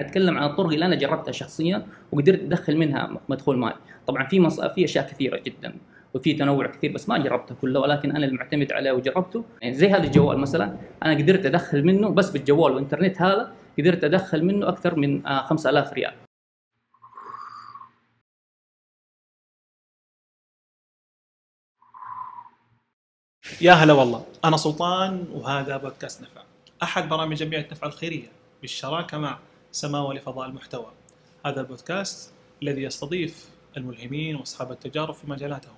أتكلم عن الطرق اللي أنا جربتها شخصيا وقدرت أدخل منها مدخول مالي طبعا في مص... في أشياء كثيرة جدا وفي تنوع كثير بس ما جربته كله ولكن أنا المعتمد عليه وجربته. يعني زي هذا الجوال مثلا أنا قدرت أدخل منه بس بالجوال والإنترنت هذا قدرت أدخل منه أكثر من آه، 5000 ريال. يا هلا والله. أنا سلطان وهذا بودكاست نفع. أحد برامج جمعيه نفع الخيرية. بالشراكة مع سماوة لفضاء المحتوى. هذا البودكاست الذي يستضيف الملهمين واصحاب التجارب في مجالاتهم.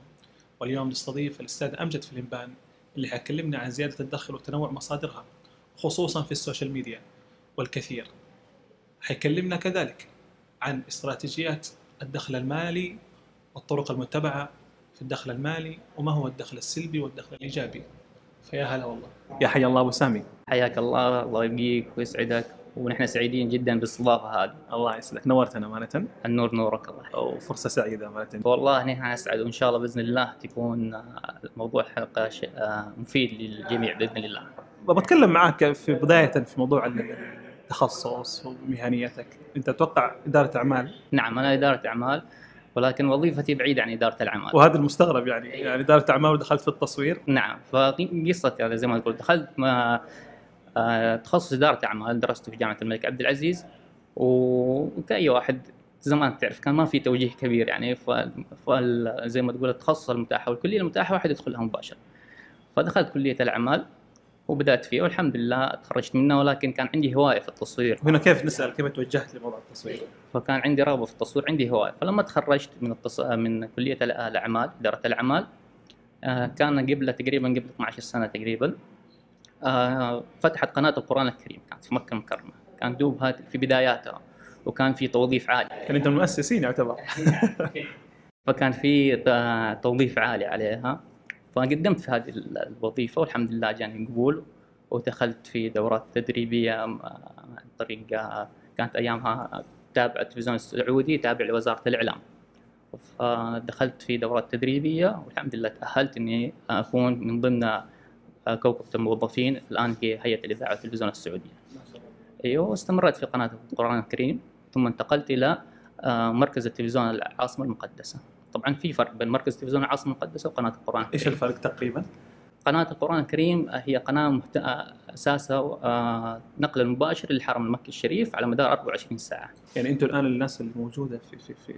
واليوم نستضيف الأستاذ أمجد فلمبان اللي حيكلمنا عن زيادة الدخل وتنوع مصادرها خصوصا في ال social media والكثير. حيكلمنا كذلك عن استراتيجيات الدخل المالي والطرق المتبعة في الدخل المالي وما هو الدخل السلبي والدخل الإيجابي. فيا هلا والله. يا حي الله أبو سامي. حياك الله الله يبقيك ويسعدك. ونحن سعيدين جدا بالاستضافه هذه. الله يسعدك. نورتنا امانه النور نورك الله. وفرصه سعيدة امانه والله نحن نسعد وإن شاء الله بإذن الله تكون موضوع حلقة ش- آه، مفيد للجميع بإذن الله. بتكلم معك في بداية في موضوع التخصص ومهنيتك. أنت أتوقع إدارة أعمال؟ نعم أنا إدارة أعمال ولكن وظيفتي بعيدة عن إدارة الأعمال. وهذا المستغرب يعني. يعني إدارة أعمال ودخلت في التصوير. نعم فقصة هذا زي ما تقول دخلت ما تخصص إدارة أعمال درسته في جامعة الملك عبد العزيز وكأي واحد زمان تعرف كان ما في توجيه كبير يعني ف... فال... زي ما تقول التخصص المتاح والكلية المتاحة واحد يدخلها مباشرة فدخلت كلية الأعمال وبدأت فيها والحمد لله تخرجت منها ولكن كان عندي هواية في التصوير. هنا كيف نسأل؟ كيف توجهت لموضوع التصوير؟ فكان عندي رغبه في التصوير عندي هواية. فلما تخرجت من التص... من كلية الأ- الأعمال إدارة الأعمال آه، كان قبل تقريبا قبل 12 سنة تقريبا آه، فتحت قناة القرآن الكريم. كانت في مكة المكرمة. كان دوبها في بداياتها وكان في توظيف عالي. كان انت من المؤسسين يعتبر. فكان في توظيف عالي عليها. فقدمت في هذه ال- الوظيفة والحمد لله جاني قبول. ودخلت في دورات تدريبية عن طريق آه، كانت أيامها تابع التلفزيون السعودي تابع لوزارة الإعلام. فدخلت في دورات تدريبية والحمد لله تأهلت إني أكون من ضمن كوكبه الموظفين الآن في هيئة الإذاعة والتلفزيون السعودية. أيوه واستمريت في قناة القرآن الكريم ثم انتقلت إلى آه، مركز التلفزيون العاصمة المقدسة. طبعا في فرق بين مركز التلفزيون العاصمة المقدسة وقناة القرآن إيش الكريم. الفرق تقريبا؟ قناة القرآن الكريم هي قناة مهت... آه، أساسها آه، نقل المباشر للحرم المكي الشريف على مدار 24 ساعة. يعني أنتم الآن الناس الموجودة في في في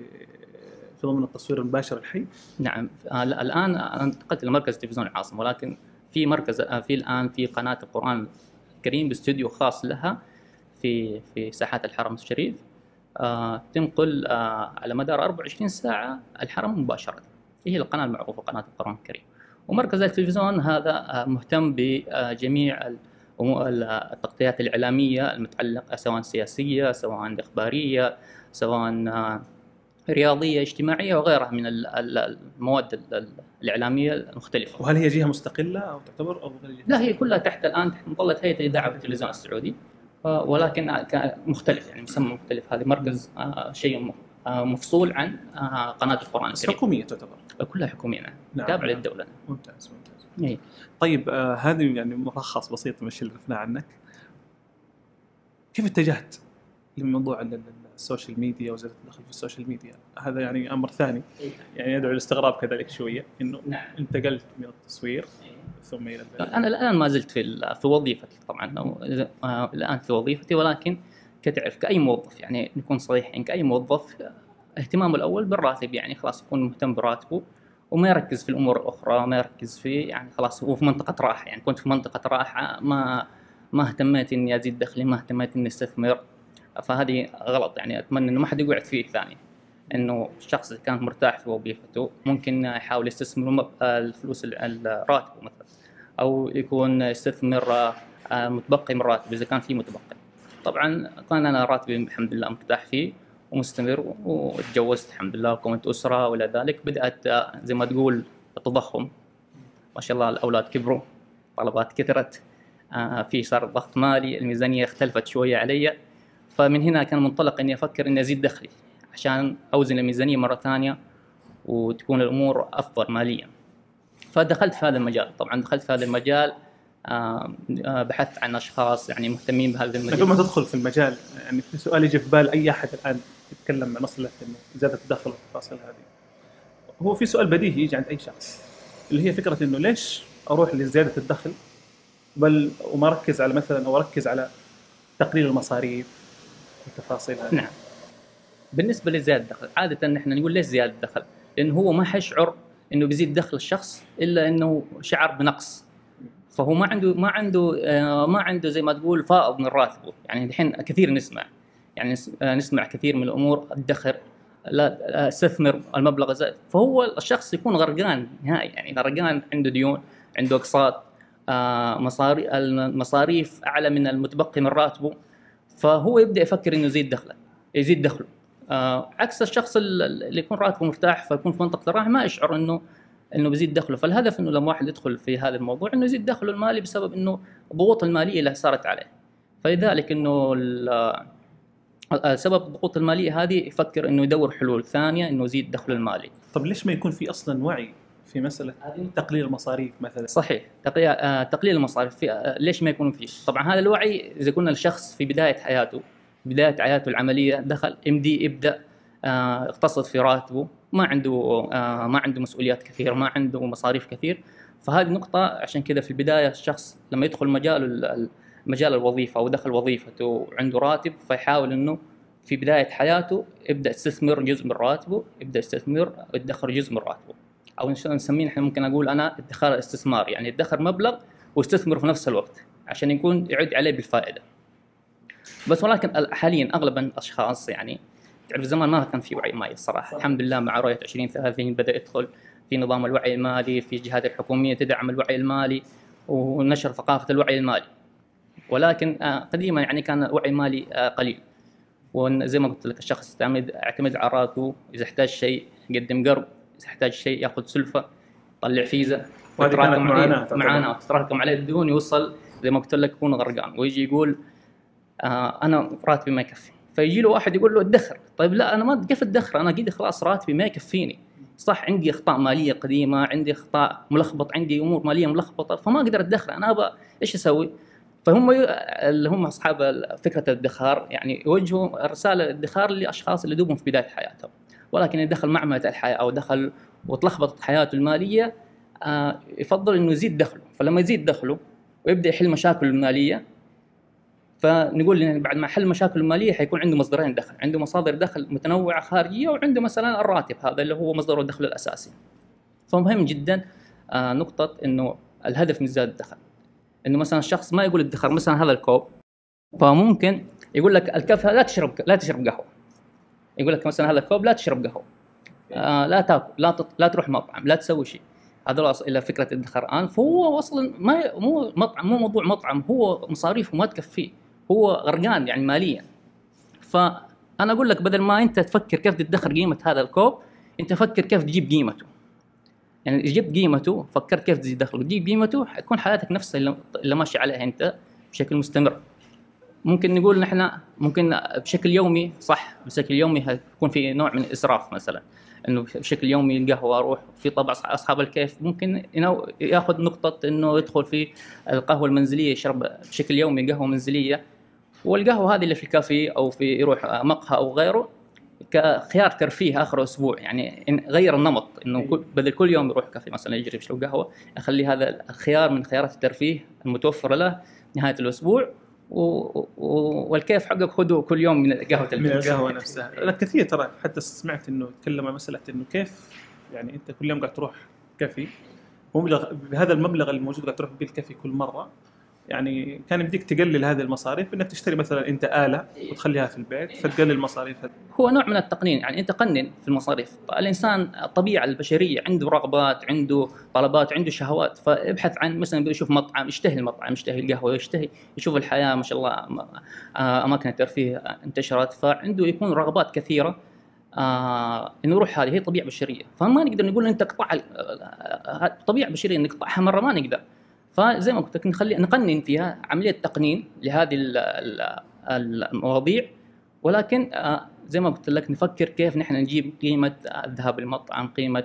في ضمن التصوير المباشر الحي نعم الآن انتقلت لمركز تلفزيون العاصمة ولكن في مركز آه، في الآن في قناة القرآن الكريم باستوديو خاص لها في في ساحات الحرم الشريف. آه، تنقل آه، على مدار 24 ساعة الحرم مباشرة. هي القناة المعروفة قناة القرآن الكريم. ومركز التلفزيون هذا مهتم بجميع التغطيات الإعلامية المتعلقة سواء سياسية سواء إخبارية سواء رياضية اجتماعية وغيرها من ال- ال- المواد ال- ال- الإعلامية المختلفة. وهل هي جهة مستقلة أو تعتبر أو؟ لا هي كلها تحت الآن تحت مظلة هيئة الإذاعة والتلفزيون السعودي ولكن مختلف يعني مسمى مختلف هذه مركز آه، شيء آه، مفصول عن آه، قناة القرآن الكريم حكومية تعتبر كلها حكومية نعم نعم. تابعة للدولة ممتاز ممتاز إيه. طيب آه هذه يعني ملخص بسيط من الشيء اللي عرفناه عنك كيف اتجهت لموضوع ال social media وزيادة الدخل في ال social media. هذا يعني أمر ثاني. يعني يدعو للاستغراب كذلك شوية إنه نعم. انتقلت من التصوير ثم إلى ال- أنا الآن ما زلت في ال- في وظيفتي طبعا. آه، الآن في وظيفتي ولكن كتعرف كأي موظف يعني نكون صريحين كأي موظف اهتمامه الأول بالراتب. يعني خلاص يكون مهتم براتبه وما يركز في الأمور الأخرى ما يركز في يعني خلاص هو في منطقة راحة. يعني كنت في منطقة راحة ما ما اهتميت إني أزيد دخلي ما اهتميت إني أستثمر. فهذه غلط. يعني أتمنى إنه ما حد يقعد فيه ثاني إنه الشخص اللي كان مرتاح في وظيفته ممكن يحاول يستثمر الفلوس ال- ال- راتبه مثلا أو يكون يستثمر آه، متبقي من راتبه إذا كان في متبقي. طبعا كان أنا راتبي الحمد لله مرتاح فيه ومستمر وتجوزت الحمد لله وكونت أسرة وإلى ذلك. بدأت آه، زي ما تقول التضخم. ما شاء الله الأولاد كبروا طلبات كثرت آه، في صار ضغط مالي الميزانية اختلفت شوية علي. فمن هنا كان منطلق إني أفكر إني أزيد دخلي عشان أوزن الميزانية مرة ثانية وتكون الأمور أفضل ماليا. فدخلت في هذا المجال. طبعا دخلت في هذا المجال آه، آه، بحثت عن أشخاص يعني مهتمين بهذا قبل المجال ما تدخل في المجال يعني في سؤال يجي في بال أي أحد الآن يتكلم عن مساله زياده الدخل والتفاصيل هذه. هو في سؤال بديهي يجي عند أي شخص اللي هي فكرة إنه ليش أروح لزيادة الدخل؟ بل وما اركز على مثلا أو أركز على تقليل المصاريف والتفاصيل هذه. نعم. بالنسبة لزيادة الدخل عادة نحن نقول ليش زيادة الدخل؟ لأنه هو ما حيشعر إنه بيزيد دخل الشخص إلا إنه شعر بنقص. فهو ما عنده ما عنده آه، ما عنده زي ما تقول فائض من راتبه. يعني الحين كثير نسمع. يعني آه، نسمع كثير من الأمور ادخر لا آه، استثمر المبلغ زائد فهو الشخص يكون غرقان نهائي. يعني غرقان عنده ديون عنده أقساط آه، مصاري المصاريف أعلى من المتبقي من راتبه. فهو يبدأ يفكر إنه يزيد دخله يزيد دخله. آه، عكس الشخص ال- اللي يكون راتبه مرتاح فيكون في منطقة الراحة ما يشعر انه إنه بيزيد دخله. فالهدف إنه لما واحد يدخل في هذا الموضوع إنه يزيد دخله المالي بسبب إنه الضغوط المالية اللي صارت عليه. فلذلك إنه آه، سبب الضغوط المالية هذه يفكر إنه يدور حلول ثانية إنه يزيد دخله المالي. طب ليش ما يكون في أصلا وعي في مسألة تقليل المصاريف مثلا؟ صحيح تقليل, آه، المصاريف في آه، ليش ما يكون فيه؟ طبعا هذا الوعي إذا قلنا الشخص في بداية حياته بداية حياته العملية دخل ام دي يبدأ آه، اقتصد في راتبه ما عنده ما عنده مسؤوليات كثيرة ما عنده مصاريف كثير فهذه نقطة عشان كذا في البداية الشخص لما يدخل مجال ال- ال- مجال الوظيفة أو دخل وظيفته وعنده راتب فيحاول إنه في بداية حياته يبدأ يستثمر جزء من راتبه يبدأ يستثمر يدخر جزء من راتبه أو شاء الله نسميه إحنا ممكن أقول أنا ادخار استثمار يعني يدخر مبلغ ويستثمر في نفس الوقت عشان يكون يعود عليه بالفائدة. بس ولكن ال- حاليا اغلب الأشخاص يعني تعرف زمان ما كان في وعي مالي الصراحه. الحمد لله مع رؤية 2030 بدأ يدخل في نظام الوعي المالي في الجهات الحكومية تدعم الوعي المالي ونشر ثقافة الوعي المالي. ولكن آه، قديما يعني كان الوعي المالي آه، قليل. وزي ما قلت لك الشخص يعتمد يعتمد على راتبه إذا احتاج شيء يقدم قرض. اذا احتاج شيء ياخذ سلفة يطلع فيزا كانت عليه-. معاناة تتراكم عليه الديون يوصل زي ما قلت لك يكون غرقان. ويجي يقول آه أنا راتبي ما يكفي. فيجي له واحد يقول له ادخر طيب لا أنا ما كيف ادخر أنا قد خلاص راتبي ما يكفيني. صح عندي أخطاء مالية قديمة عندي أخطاء ملخبط عندي أمور مالية ملخبطة فما أقدر أدخر. أنا أبغى إيش أسوي؟ فهم اللي هم أصحاب فكرة الادخار يعني يوجهوا رسالة الادخار لأشخاص اللي دوبهم في بداية حياتهم. ولكن دخل معمعة الحياة أو دخل وتلخبطت حياته المالية آه، يفضل إنه يزيد دخله. فلما يزيد دخله ويبدأ يحل مشاكله المالية فنقول إن بعد ما حل مشاكله المالية حيكون عنده مصدرين دخل عنده مصادر دخل متنوعة خارجية وعنده مثلا الراتب هذا اللي هو مصدر الدخل الأساسي. فمهم جدا آه، نقطة إنه الهدف من زيادة الدخل. إنه مثلا الشخص ما يقول ادخر مثلا هذا الكوب فممكن يقول لك الكف لا تشرب لا تشرب قهوة. يقول لك مثلا هذا الكوب لا تشرب قهوة. آه لا تاكل لا تط... لا تروح مطعم لا تسوي شيء. هذا أص- إلى فكرة الادخار الان فهو أصلا ما مو مطعم مو موضوع مطعم هو مصاريفه ما تكفيه. هو غرقان يعني ماليا. فأنا أقول لك بدل ما أنت تفكر كيف تدخر قيمة هذا الكوب أنت فكر كيف تجيب قيمته. يعني جبت قيمته فكرت كيف تزيد دخله. تجيب قيمته حيكون حياتك نفسها اللي, اللي ماشي عليها أنت بشكل مستمر. ممكن نقول نحن ممكن بشكل يومي صح بشكل يومي حيكون في نوع من الإسراف مثلا. إنه بشكل يومي القهوة أروح في طبع أصحاب الكيف ممكن يأخذ نقطة إنه يدخل في القهوة المنزلية يشرب بشكل يومي قهوة منزلية. والقهوة هذه اللي في الكافيه أو في يروح مقهى أو غيره كخيار ترفيه آخر أسبوع يعني غير النمط إنه كل- بدل كل يوم يروح كافيه مثلا يجري يشرب قهوة يخلي هذا الخيار من خيارات الترفيه المتوفرة له نهاية الأسبوع. و... و... والكيف حقك خذه كل يوم من قهوه من القهوة نفسها. لا كثير ترى. حتى سمعت إنه تكلم عن مسألة إنه كيف يعني أنت كل يوم قاعد تروح كافي. مبلغ بهذا المبلغ الموجود قاعد تروح به الكافي كل مرة. يعني كان يمديك تقلل هذه المصاريف بأنك تشتري مثلا أنت آلة وتخليها في البيت فتقلل مصاريفها. هو نوع من التقنين يعني أنت قنن في المصاريف. الإنسان الطبيعة البشرية عنده رغبات عنده طلبات عنده شهوات فابحث عن مثلا يشوف مطعم يشتهي المطعم يشتهي القهوة يشتهي يشوف الحياة ما شاء الله آه، أماكن الترفيه انتشرت فعنده يكون رغبات كثيرة آه إنه يروح هذه هي طبيعة بشرية. فما نقدر نقول انت اقطع آه، آه، طبيعة بشرية نقطعها مرة ما نقدر. فزي ما قلت لك نخلي نقنن فيها عملية تقنين لهذه ال- ال- المواضيع ولكن آه، زي ما قلت لك نفكر كيف نحن نجيب قيمة الذهاب للمطعم قيمة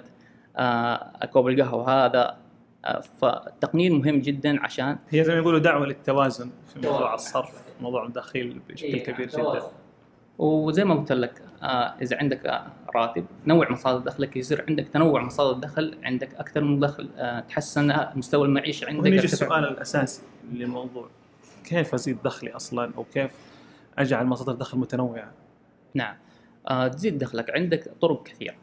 آه، كوب القهوة هذا آه، فالتقنين مهم جدا عشان هي زي ما يقولوا دعوة للتوازن في موضوع. الصرف موضوع الدخيل بشكل إيه، كبير. جدا وزي ما قلت لك آه، إذا عندك راتب نوع مصادر دخلك يصير عندك تنوع مصادر الدخل عندك أكثر من دخل آه، تحسن مستوى المعيشة عندك. يجي. السؤال الأساسي للموضوع. كيف أزيد دخلي أصلا؟ أو كيف أجعل مصادر دخل متنوعة؟ نعم. آه، تزيد دخلك عندك طرق كثيرة.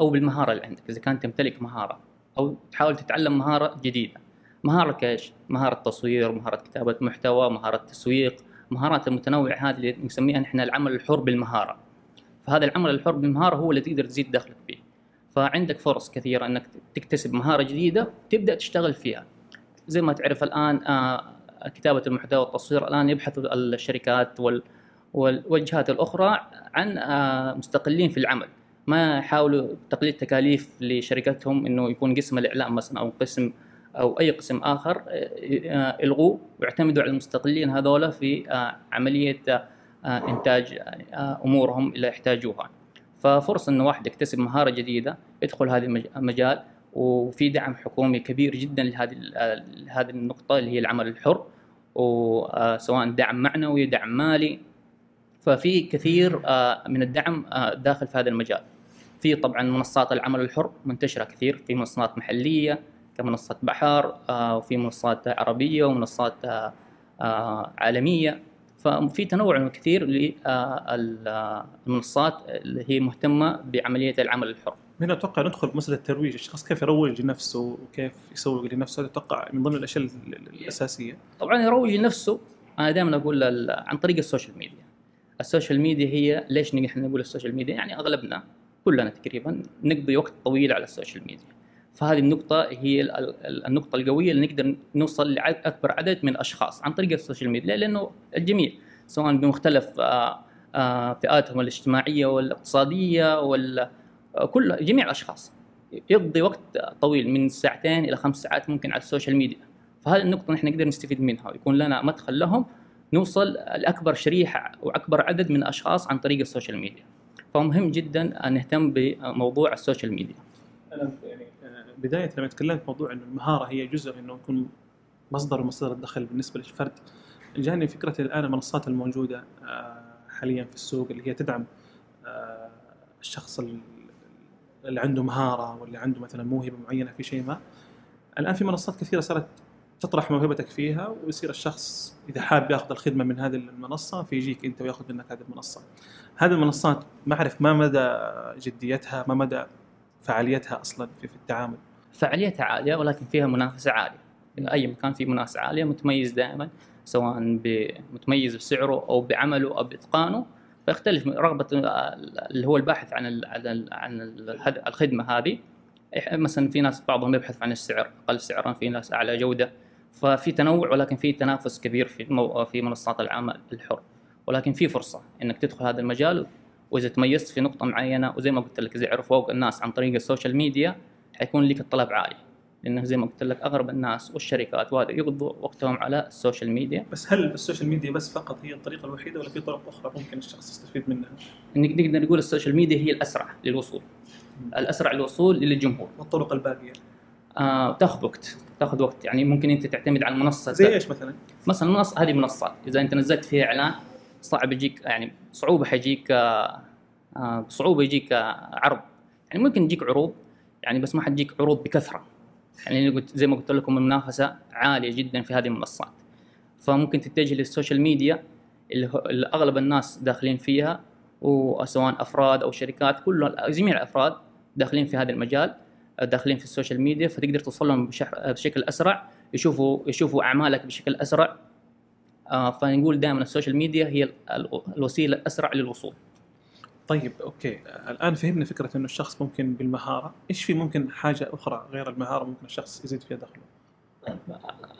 أو بالمهارة اللي عندك إذا كان تمتلك مهارة أو تحاول تتعلم مهارة جديدة. مهارة كايش؟ مهارة تصوير، مهارة كتابة محتوى، مهارة تسويق، مهارات المتنوعة هذه اللي نسميها نحن العمل الحر بالمهارة. فهذا العمل الحر بالمهارة هو اللي تقدر تزيد دخلك فيه. فعندك فرص كثيرة أنك تكتسب مهارة جديدة تبدأ تشتغل فيها. زي ما تعرف الآن آه، كتابة المحتوى والتصوير الآن يبحثوا الشركات وال وال- والجهات الأخرى عن آه، مستقلين في العمل. ما يحاولوا تقليل تكاليف لشركتهم إنه يكون قسم الإعلام مثلا أو قسم أو أي قسم آخر آه، آه، الغوه ويعتمدوا على المستقلين هذولا في آه، عملية آه، آه، إنتاج آه، أمورهم اللي يحتاجوها. ففرصة انه واحد يكتسب مهارة جديدة يدخل هذا المج- المجال وفي دعم حكومي كبير جدا لهذه آه، لهذه النقطة اللي هي العمل الحر وسواء دعم معنوي دعم مالي. ففي كثير آه، من الدعم آه، داخل في هذا المجال. في طبعا منصات العمل الحر منتشرة كثير في منصات محلية كمنصه بحر آه، وفي منصات عربية ومنصات آه، آه، عالمية. ففي تنوع كثير للمنصات اللي هي مهتمة بعملية العمل الحر. هنا أتوقع ندخل بمساله الترويج. الشخص كيف يروج لنفسه وكيف يسوق لنفسه؟ أتوقع من ضمن الأشياء ال- ال- الأساسية. طبعا يروج لنفسه. أنا دائما أقول عن طريق ال social media. ال social media هي ليش نحن نقول ال social media؟ يعني أغلبنا كلنا تقريبا نقضي وقت طويل على ال social media. فهذه النقطة هي ال- ال- النقطة القوية اللي نقدر نوصل لأكبر عدد من الأشخاص عن طريق ال social media لأنه الجميع سواء بمختلف آه، آه، فئاتهم الاجتماعية والاقتصادية وال كل جميع الأشخاص. يقضي وقت طويل من ساعتين إلى خمس ساعات ممكن على ال social media. فهذه النقطة نحن نقدر نستفيد منها ويكون لنا مدخل لهم نوصل لأكبر شريحة وأكبر عدد من الأشخاص عن طريق ال social media. فمهم جدا أن نهتم بموضوع ال social media. أنا يعني بداية لما تكلمت موضوع إنه المهارة هي جزء إنه يكون مصدر من مصادر الدخل بالنسبة للفرد جاني فكرة الآن المنصات الموجودة آه، حاليا في السوق اللي هي تدعم آه، الشخص ال- اللي عنده مهارة واللي عنده مثلا موهبة معينة في شيء ما الآن في منصات كثيرة صارت تطرح موهبتك فيها ويصير الشخص إذا حاب ياخذ الخدمة من هذه المنصة فيجيك أنت وياخذ منك هذه المنصة. هذه المنصات ما أعرف ما مدى جديتها ما مدى فعاليتها أصلا في التعامل. فعاليتها عالية ولكن فيها منافسة عالية. أي مكان فيه منافسة عالية متميز دائما سواء متميز بسعره أو بعمله أو بإتقانه. فيختلف من رغبة اللي هو الباحث عن عن عن ال الخدمة هذه. مثلا في ناس بعضهم يبحث عن السعر أقل سعرا في ناس أعلى جودة. ففي تنوع ولكن في تنافس كبير في. في منصات العمل الحر. ولكن في فرصة إنك تدخل هذا المجال وإذا تميزت في نقطة معينة وزي ما قلت لك إذا عرفوك الناس عن طريق ال social media حيكون لك الطلب عالي. لأنه زي ما قلت لك أغلب الناس والشركات وهذا يقضوا وقتهم على ال social media. بس هل ال social media بس فقط هي الطريقة الوحيدة ولا في طرق أخرى ممكن الشخص يستفيد منها؟ إنك نقدر نقول ال social media هي الأسرع للوصول. الأسرع للوصول للجمهور. والطرق الباقية؟ آه تاخذ وقت. تاخذ وقت. يعني ممكن أنت تعتمد على المنصة زي إيش مثلا؟ مثلا منصة هذه منصات إذا أنت نزلت فيها إعلان صعب يجيك يعني صعوبة حيجيك آه، آه، بصعوبة يجيك آه، عرض. يعني ممكن يجيك عروض يعني بس ما حتجيك عروض بكثرة. يعني قلت زي ما قلت لكم المنافسة عالية جدا في هذه المنصات. فممكن تتجه لل social media اللي, أغلب الناس داخلين فيها وسواء أفراد أو شركات كل جميع الأفراد داخلين في هذا المجال داخلين في ال social media فتقدر توصل لهم بشكل أسرع يشوفوا يشوفوا أعمالك بشكل أسرع. آه، فنقول دائما ال social media هي ال- الوسيلة الأسرع للوصول. طيب okay. الآن فهمنا فكرة إنه الشخص ممكن بالمهارة، إيش في ممكن حاجة أخرى غير المهارة ممكن الشخص يزيد فيها دخله؟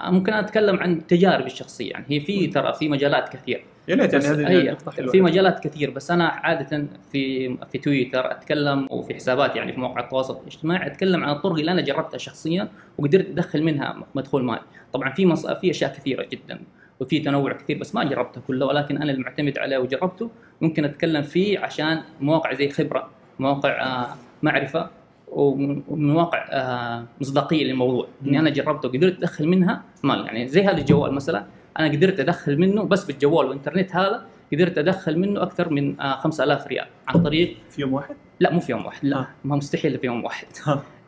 ممكن أتكلم عن تجاربي الشخصية. يعني هي في ترى في مجالات كثير. يا ليت يعني هذه. في مجالات كثير. بس أنا عادة في في تويتر أتكلم وفي حساباتي يعني في مواقع التواصل الاجتماعي أتكلم عن الطرق اللي أنا جربتها شخصيا وقدرت أدخل منها مدخول مالي. طبعا في مص... في أشياء كثيرة جدا. وفي تنوع كثير بس ما جربتها كلها ولكن أنا المعتمد عليه وجربته ممكن أتكلم فيه عشان مواقع زي خبرة مواقع آه، معرفة ومن ومن واقع آه، مصداقية للموضوع إني أنا جربته وقدرت أدخل منها مال يعني زي هذا الجوال مثلا أنا قدرت أدخل منه بس بالجوال والإنترنت هذا قدرت أدخل منه أكثر من آه، 5000 ريال عن طريق في يوم واحد؟ لا مو في يوم واحد لا آه. ما مستحيل في يوم واحد.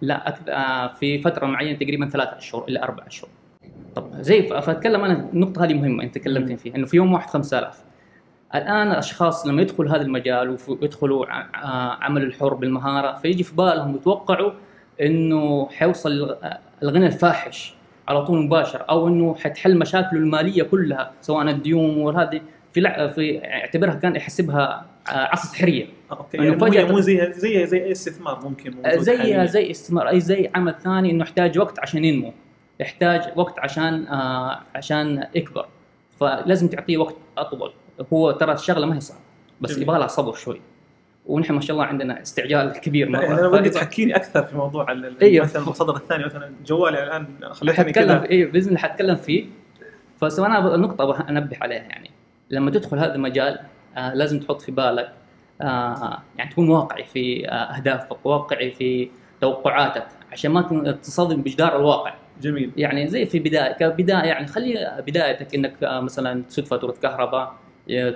لا آه، في فترة معينة تقريبا ثلاثة أشهر إلى أربع أشهر طب زي فأتكلم أنا النقطة هذه مهمة أنت تكلمت. فيها إنه في يوم واحد 5000 الآن الأشخاص لما يدخلوا هذا المجال ويدخلوا آه، عمل الحر بالمهارة فيجي في بالهم يتوقعوا إنه حيوصل الغ- الغنى الفاحش على طول مباشر أو إنه حتحل مشاكله المالية كلها سواء الديون وهذه في في اعتبرها كان يحسبها آه، عصا سحرية آه، okay يعني مو- فجأة- مو زي زي زي اي استثمار ممكن زي حالياً. زي استثمار أي زي عمل ثاني إنه يحتاج وقت عشان ينمو يحتاج وقت عشان آه عشان يكبر. فلازم تعطيه وقت أطول. هو ترى الشغلة ما هي صعبة بس. يبغى لها صبر شوي. ونحن ما شاء الله عندنا استعجال كبير مرة. أنا ودي تحكيني أكثر في موضوع أيوه. مثلا المصدر الثاني مثلا جوالي الآن خليتني حتكلم كذا. إيه بإذن الله حتكلم فيه. فسواء أنا نقطة أنبه عليها يعني. لما تدخل هذا المجال آه لازم تحط في بالك آه يعني تكون واقعي في آه أهدافك واقعي في توقعاتك عشان ما تصطدم بجدار الواقع. جميل. يعني زي في بداية كبداية يعني خلي بدايتك إنك آه، مثلا تسد فاتورة كهرباء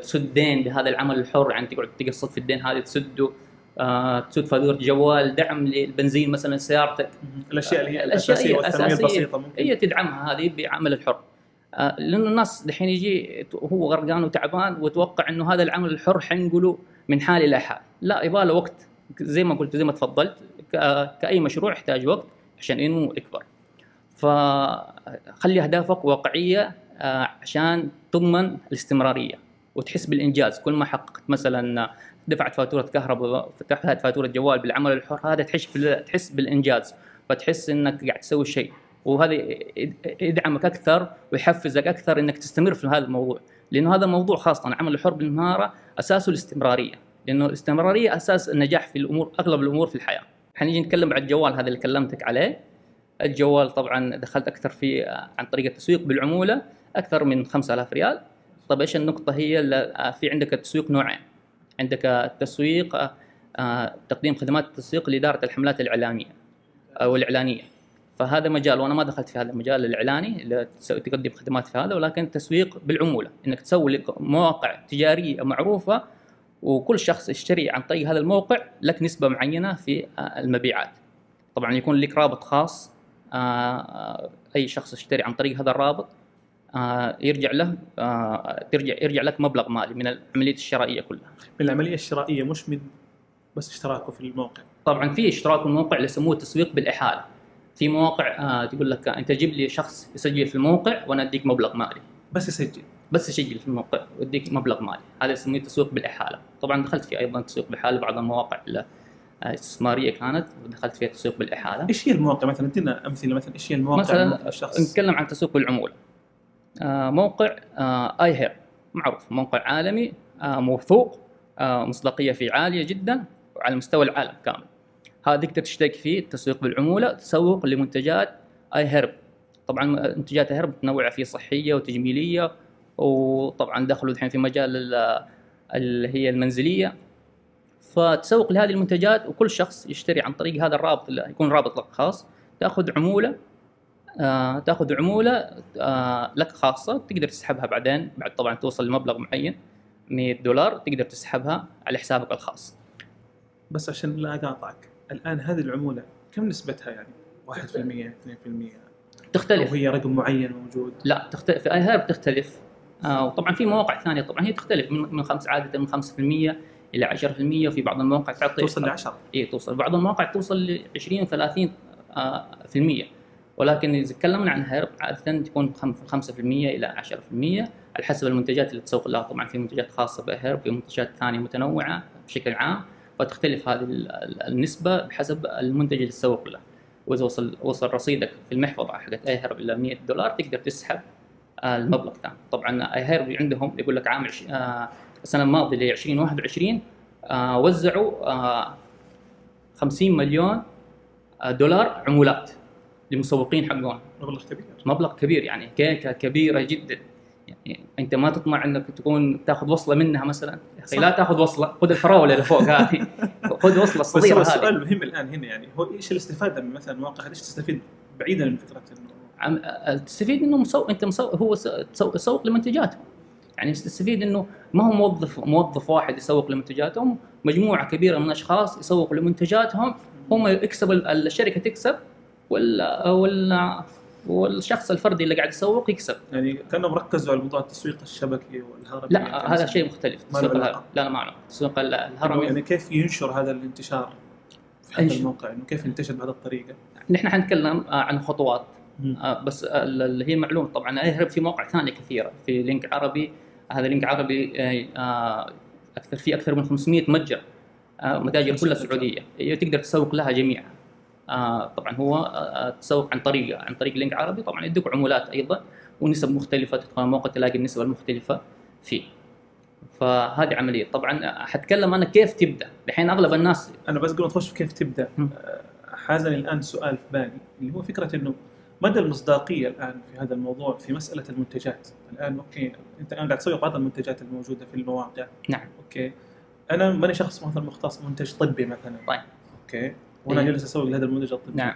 تسد دين بهذا العمل الحر يعني تقعد تقسط في الدين هذه تسده آه، تسد فاتورة جوال دعم للبنزين مثلا سيارتك. الأشياء اللي هي الأشياء الأساسية. البسيطة ممكن. هي تدعمها هذه بعمل الحر. آه، لأنه الناس دحين يجي هو غرقان وتعبان ويتوقع إنه هذا العمل الحر حينقله من حال إلى حال. لا يبغى له وقت. زي ما قلت زي ما تفضلت كأي مشروع يحتاج وقت عشان ينمو ويكبر فخلي أهدافك واقعية آه، عشان تضمن الاستمرارية وتحس بالإنجاز. كل ما حققت مثلا دفعت فاتورة كهرباء فتحت فاتورة جوال بالعمل الحر هذا تحس تحس بالإنجاز فتحس إنك قاعد تسوي شيء. وهذا يد- يدعمك أكثر ويحفزك أكثر إنك تستمر في هذا الموضوع. لأنه هذا الموضوع خاصه عمل الحر بالمهارة أساسه الاستمرارية. لأنه الاستمرارية أساس النجاح في الأمور أغلب الأمور في الحياة. حنيجي نتكلم عن الجوال هذا اللي كلمتك عليه. الجوال طبعا دخلت أكثر في عن طريق التسويق بالعمولة أكثر من 5000 ريال. طيب إيش النقطة هي؟ في عندك التسويق نوعين. عندك التسويق آه، آه، تقديم خدمات التسويق لإدارة الحملات الإعلامية أو الاعلانيه فهذا مجال وأنا ما دخلت في هذا المجال الإعلاني تقدم خدمات في هذا ولكن تسويق بالعمولة. إنك تسوي مواقع تجارية معروفة وكل شخص يشتري عن طريق هذا الموقع لك نسبة معينة في آه، المبيعات. طبعا يكون لك رابط خاص آه، آه، أي شخص يشتري عن طريق هذا الرابط آه، يرجع له آه، ترجع يرجع لك مبلغ مالي من العملية الشرائية كلها. من العملية الشرائية مش من بس اشتراكه في الموقع. طبعا في اشتراك الموقع اللي يسموه التسويق بالإحالة. في مواقع آه، تقول لك أنت جيب لي شخص يسجل في الموقع وأنا أديك مبلغ مالي. بس يسجل. بس يسجل في الموقع واديك مبلغ مالي. هذا يسميه تسويق بالإحالة. طبعا دخلت في أيضا تسويق بالإحالة بعض المواقع الاستثماريه كانت ودخلت فيها تسويق بالإحالة. إيش هي المواقع؟ مثلا ادينا أمثلة مثلا إيش هي المواقع مثلا الشخص نتكلم عن تسويق بالعمولة. آه، موقع آي هير. معروف. موقع عالمي آه، موثوق آه، مصداقية فيه عالية جدا وعلى مستوى العالم كامل. هذا تقدر تشترك فيه التسويق بالعمولة تسوق لمنتجات آي هيرب طبعا منتجات هيرب متنوعة فيه صحية وتجميلية وطبعا دخلوا الحين في مجال ال- اللي هي المنزلية. فتسوق لهذه المنتجات وكل شخص يشتري عن طريق هذا الرابط اللي يكون رابط لك خاص تاخذ عمولة آه تاخذ عمولة آه لك خاصة تقدر تسحبها بعدين بعد طبعا توصل لمبلغ معين 100 دولار تقدر تسحبها على حسابك الخاص. بس عشان لا أقاطعك الآن هذه العمولة كم نسبتها يعني؟ 1% 2% أو تختلف. هي رقم معين موجود؟ لا تختلف. في أي هيرب تختلف آه وطبعا في مواقع ثانية طبعا هي تختلف من من خمس عادة من 5% إلى 10% وفي بعض المواقع تعطي توصل ل 10 اي توصل. بعض المواقع توصل ل 20 30 آه، في المية. ولكن إذا تكلمنا عن هيرب عادة تكون خم- 5% إلى 10% على حسب المنتجات اللي تسوق لها. طبعا في منتجات خاصة بهيرب في منتجات ثانية متنوعة بشكل عام فتختلف هذه ال- ال- النسبة بحسب المنتج اللي تسوق له. وإذا وصل وصل رصيدك في المحفظة حقت اي هيرب إلى 100 دولار تقدر تسحب آه، المبلغ ثاني طبعا اي هيرب عندهم يقول لك عام السنة الماضية ل 2021 آه، وزعوا آه، 50 مليون آه، دولار عمولات للمسوقين حقهم. مبلغ كبير. مبلغ كبير يعني كيكة كبيرة جدا. يعني أنت ما تطمع إنك تكون تاخذ وصلة منها مثلا. يا أخي. لا تاخذ وصلة خذ الفراولة اللي فوق هذه. خذ وصلة هو الصغيره السؤال هذه المهم الآن هنا يعني هو إيش الاستفادة من مثلا المواقع هذه إيش تستفيد بعيدا من فكرة إنه؟ آه، تستفيد إنه مسوق أنت مسوق هو تسوق يسوق لمنتجاتهم يعني تستفيد إنه ما هو موظف موظف واحد يسوق لمنتجاتهم مجموعة كبيرة من الأشخاص يسوقوا لمنتجاتهم هم يكسب ال- الشركة تكسب وال وال والشخص الفردي اللي قاعد يسوق يكسب. يعني كانهم ركزوا على موضوع التسويق الشبكي والهرمي. لا يعني هذا شيء مختلف ما له تسويق علاقة. الهرم لا لا ما له تسويق الهرمي. يعني كيف ينشر هذا الانتشار في هذا. الموقع؟ انه كيف ينتشر بهذه الطريقة؟ نحن حنتكلم آه، عن خطوات. آه، بس ال- اللي هي معلومة طبعا iHerb في مواقع ثانية كثيرة في لينك عربي هذا لينك عربي آه، آه، أكثر في أكثر من 500 متجر آه، متاجر 500 كلها سعودية. هي تقدر تسوق لها جميعا. آه، طبعا هو تسوق عن طريق عن طريق لينك عربي طبعا يدوك عمولات أيضا ونسب مختلفة تدخل الموقع تلاقي النسب المختلفة فيه. فهذه عملية. طبعا حتكلم أنا كيف تبدأ؟ الحين أغلب الناس أنا بس قبل ما تخش كيف تبدأ حازني الآن سؤال في بالي اللي هو فكرة إنه مدى المصداقية الآن في هذا الموضوع في مسألة المنتجات؟ الآن okay أنت الآن قاعد تسوق بعض المنتجات الموجودة في المواقع. نعم. okay. أنا ماني شخص مثلا مختص منتج طبي مثلا. طيب. okay. وأنا إيه. جالس اسوق لهذا المنتج الطبي. نعم.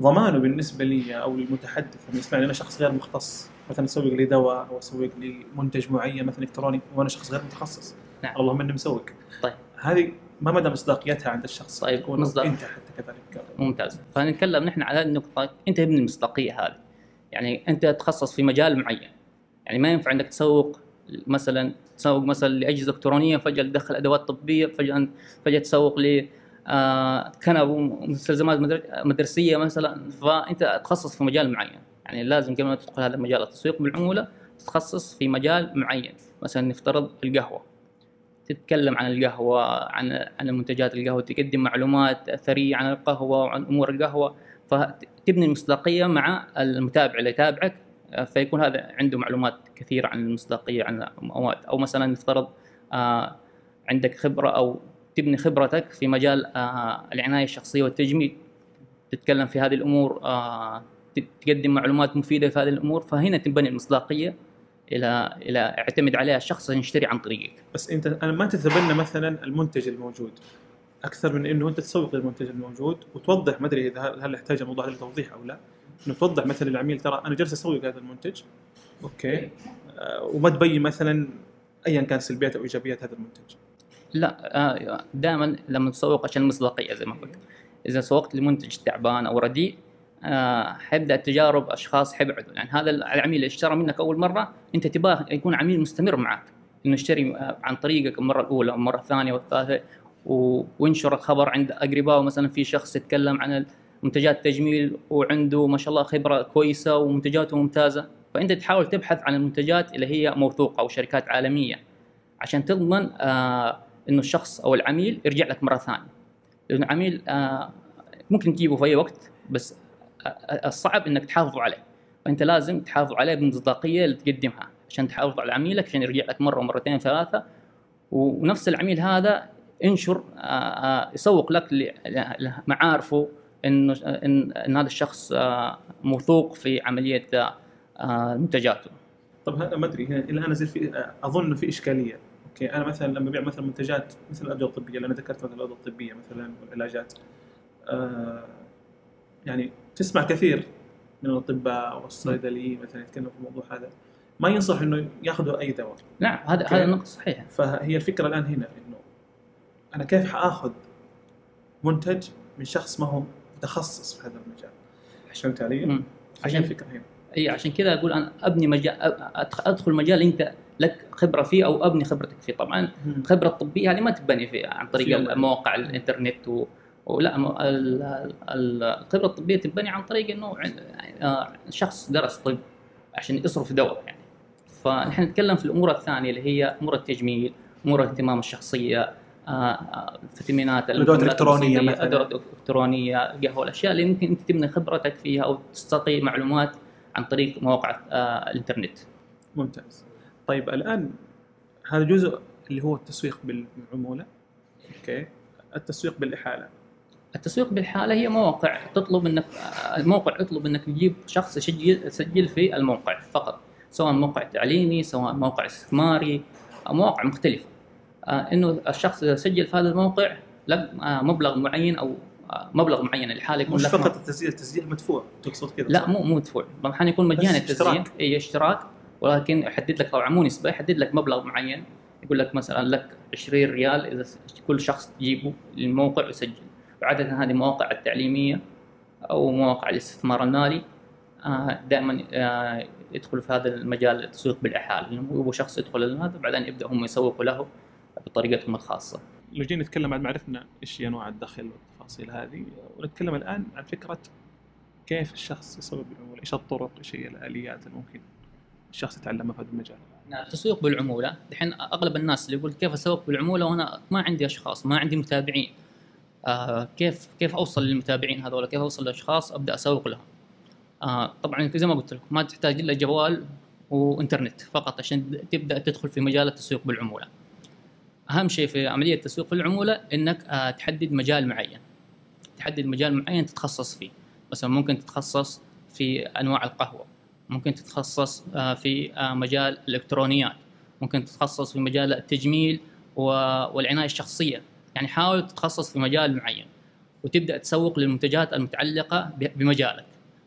ضمانه بالنسبة لي أو للمتحدث اللي يسمعني أنا شخص غير مختص. مثلا أسوق لي دواء أو أسوق لي منتج معين مثلا إلكتروني وأنا شخص غير متخصص. نعم. اللهم إني مسوق. طيب. هذه ما مدى مصداقيتها عند الشخص؟ طيب، مصداق. انت حتى كذلك ممتاز. فنتكلم نحن على النقطة. أنت ابن المصداقية هذه. يعني أنت تخصص في مجال معين. يعني ما ينفع عندك تسوق مثلا تسوق مثلا لأجهزة إلكترونية فجأة تدخل أدوات طبية فجأة فجأة تسوق ل آه، كنب ومستلزمات مدر- مدرسية مثلا. فأنت تخصص في مجال معين. يعني لازم قبل ما تدخل هذا المجال التسويق بالعمولة تتخصص في مجال معين. مثلا نفترض القهوة. تتكلم عن القهوة عن عن منتجات القهوة تقدم معلومات ثرية عن القهوة وعن أمور القهوة فتبني المصداقية مع المتابع اللي يتابعك فيكون هذا عنده معلومات كثيرة عن المصداقية عن مواد أو مثلا نفترض آه، عندك خبرة أو تبني خبرتك في مجال آه، العناية الشخصية والتجميل. تتكلم في هذه الأمور آه، تقدم معلومات مفيدة في هذه الأمور فهنا تنبني المصداقية. إلى إلى يعتمد عليها الشخص يشتري عن طريقك بس أنت أنا ما تتبنى مثلا المنتج الموجود. أكثر من إنه أنت تسوق للمنتج الموجود وتوضح ما أدري إذا هل يحتاج الموضوع هذا توضيح أو لا إنه توضح مثلا للعميل ترى أنا جالس أسوق هذا المنتج. أوكي. آه وما تبين مثلا ايا كان سلبيات أو إيجابيات هذا المنتج. لا دائما لما تسوق عشان المصداقيه زي ما قلت. إذا سوقت لمنتج تعبان أو رديء آه، حيبدا التجارب أشخاص حيبعدوا يعني هذا العميل اللي اشترى منك أول مرة أنت تباه يكون عميل مستمر معك إنه يشتري آه، عن طريقك المرة الأولى والمرة الثانية والثالثة و- وينشر الخبر عند اقربائه مثلا في شخص يتكلم عن منتجات التجميل وعنده ما شاء الله خبرة كويسة ومنتجاته ممتازة. فأنت تحاول تبحث عن المنتجات اللي هي موثوقة أو شركات عالمية عشان تضمن آه إنه الشخص أو العميل يرجع لك مرة ثانية. لأنه العميل آه ممكن تجيبه في أي وقت بس آه، آه، الصعب إنك تحافظ عليه. فانت لازم تحافظ عليه بالمصداقيه اللي تقدمها عشان تحافظ على عميلك عشان يرجع لك مرة ومرتين ثلاثة. ونفس العميل هذا انشر آه، آه، يسوق لك لمعارفه انه إن, هذا الشخص آه، موثوق في عملية منتجاته. طب هذا ما أدري هنا إلى أنا زي في أظن انه في إشكالية. أوكي أنا مثلا لما أبيع مثلا منتجات مثل الأدوية الطبية أنا ذكرت مثلا الأدوية الطبية مثلا والعلاجات يعني تسمع كثير من الأطباء والصيدليين مثلا يتكلموا في الموضوع هذا. ما ينصح إنه ياخذوا اي دواء نعم هذا. هذا النقطة صحيحة. فهي الفكرة الآن هنا إنه أنا كيف حآخذ منتج من شخص ما هو متخصص في هذا المجال؟ فهمت علي؟ عشان الفكرة هنا. إي عشان كذا أقول أنا أبني مجال أدخل مجال أنت لك خبرة فيه أو أبني خبرتك فيه. طبعا الخبره الطبيه هذه ما تبني فيه عن طريق. مواقع الإنترنت و... ولا الخبرة الطبية تبني عن طريق إنه آه، شخص درس طب عشان يصرف دواء يعني. فنحن نتكلم في الأمور الثانية اللي هي أمور التجميل أمور الاهتمام الشخصية آه، آه، الفيتامينات الأدوات الإلكترونية البسيطية، مثلاً. ادوات الكترونيه قهوه الأشياء اللي ممكن أنت تبني خبرتك فيها أو تستقي معلومات عن طريق مواقع الإنترنت. ممتاز. طيب الآن هذا جزء اللي هو التسويق بالعمولة. أوكي. التسويق بالإحالة. التسويق بالحالة هي مواقع تطلب إنك الموقع يطلب إنك تجيب شخص يسجل يسجل في الموقع فقط سواء موقع تعليمي سواء موقع استثماري مواقع مختلفة. آه، إنه الشخص إذا سجل في هذا الموقع لا آه، مبلغ معين أو آه، مبلغ معين الحالة يكون مش لك فقط التسجيل التسجيل مدفوع تقصد كذا لا؟ مو مو مدفوع. الاحيان يكون مجاني التسجيل. اي اشتراك ولكن يحدد لك طبعا مو نسبة يحدد لك مبلغ معين. يقول لك مثلا لك 20 ريال إذا كل شخص تجيبه للموقع ويسجل. وعاده هذه مواقع التعليمية أو مواقع الاستثمار المالي دائما يدخل في هذا المجال التسويق بالاحاله لأنه هو شخص يدخل هذا بعدين يبدأ هم يسوقوا له بطريقتهم الخاصة. لو جينا نتكلم بعد ما عرفنا إيش هي أنواع الدخل والتفاصيل هذه ونتكلم الآن عن فكرة كيف الشخص يسوق بالعمولة، إيش الطرق، إيش هي الآليات اللي ممكن الشخص يتعلمها في هذا المجال. نعم، التسويق بالعمولة. الحين أغلب الناس اللي يقول كيف أسوق بالعمولة وأنا ما عندي أشخاص ما عندي متابعين. آه كيف كيف أوصل للمتابعين هذول؟ كيف أوصل لأشخاص أبدأ أسوق لهم؟ آه طبعا زي ما قلت لكم ما تحتاج إلا جوال وإنترنت فقط عشان تبدأ تدخل في مجال التسويق بالعمولة. أهم شيء في عملية التسويق بالعمولة إنك آه تحدد مجال معين. تحدد مجال معين تتخصص فيه. مثلا ممكن تتخصص في أنواع القهوة ممكن تتخصص آه، في آه، مجال الإلكترونيات ممكن تتخصص في مجال التجميل والعناية الشخصية. يعني حاول تتخصص في مجال معين وتبدأ تسوق للمنتجات المتعلقة بمجالك.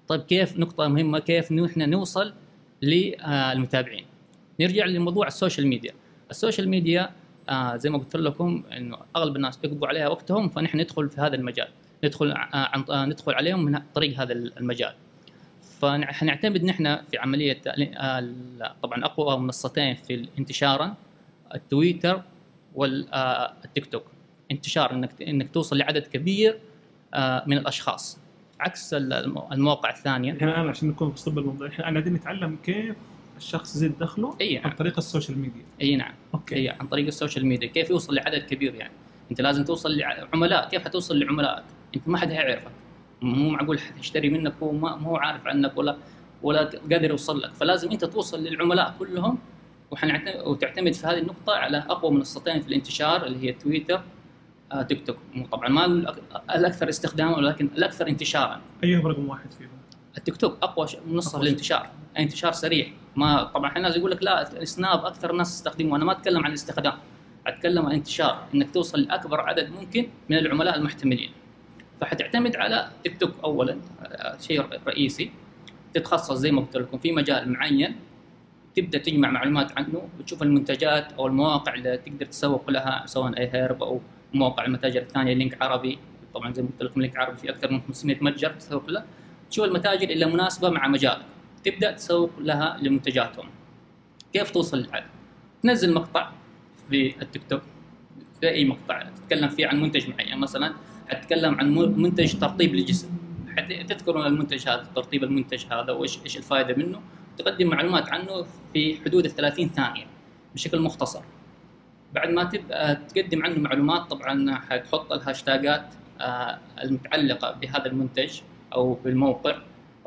طيب كيف نقطة مهمة؟ كيف نحن نوصل للمتابعين نرجع لموضوع ال social media. ال social media آه زي ما قلت لكم إنه أغلب الناس يقضوا عليها وقتهم فنحن ندخل في هذا المجال. ندخل آه عن آه ندخل عليهم من طريق هذا المجال. فنعتمد نحن في عملية آه، طبعا أقوى منصتين في انتشارا التويتر والتيك توك. انتشار إنك إنك توصل لعدد كبير آه، من الأشخاص. عكس الم- المواقع الثانية. إحنا الان عشان نكون في صلب الموضوع إحنا قاعدين نتعلم كيف الشخص يزيد دخله إي عن نعم. طريق ال social media. إي نعم. okay. إي عن طريق ال social media. كيف يوصل لعدد كبير يعني؟ أنت لازم توصل لعملاء كيف حتوصل لعملائك أنت ما حد هيعرفك. مو معقول حد يشتري منك هو ما مو عارف عنك ولا ولا قادر يوصل لك. فلازم أنت توصل للعملاء كلهم. وتعتمد في هذه النقطة على أقوى منصتين في الانتشار اللي هي تويتر تيك توك. مو طبعا ما الأكثر استخداما ولكن الأكثر انتشارا. ايهم رقم واحد فيهم؟ التيك توك أقوى شيء. الانتشار. انتشار سريع. ما طبعا الناس يقول لك لا السناب أكثر الناس تستخدمه أنا ما أتكلم عن الاستخدام. أتكلم عن انتشار. إنك توصل لأكبر عدد ممكن من العملاء المحتملين. فحتعتمد على تيك توك أولا آه، شيء رئيسي. تتخصص زي ما قلت لكم في مجال معين. تبدأ تجمع معلومات عنه وتشوف المنتجات أو المواقع اللي تقدر تسوق لها سواء iHerb أو مواقع المتاجر الثانية لينك عربي. طبعا زي ما قلت لكم لينك عربي في أكثر من 500 متجر تسوق له. تشوف المتاجر اللي مناسبة مع مجالك؟ تبدأ تسوق لها لمنتجاتهم. كيف توصل للعدد تنزل مقطع في التيك توك في أي مقطع تتكلم فيه عن منتج معين. مثلا حتتكلم عن منتج ترطيب للجسم حت- تذكر المنتج هذا ترطيب المنتج هذا وإيش إيش الفائده منه؟ تقدم معلومات عنه في حدود ال 30 ثانية بشكل مختصر. بعد ما تبدا تقدم عنه معلومات طبعا حتحط ال hashtags آه، المتعلقة بهذا المنتج أو بالموقع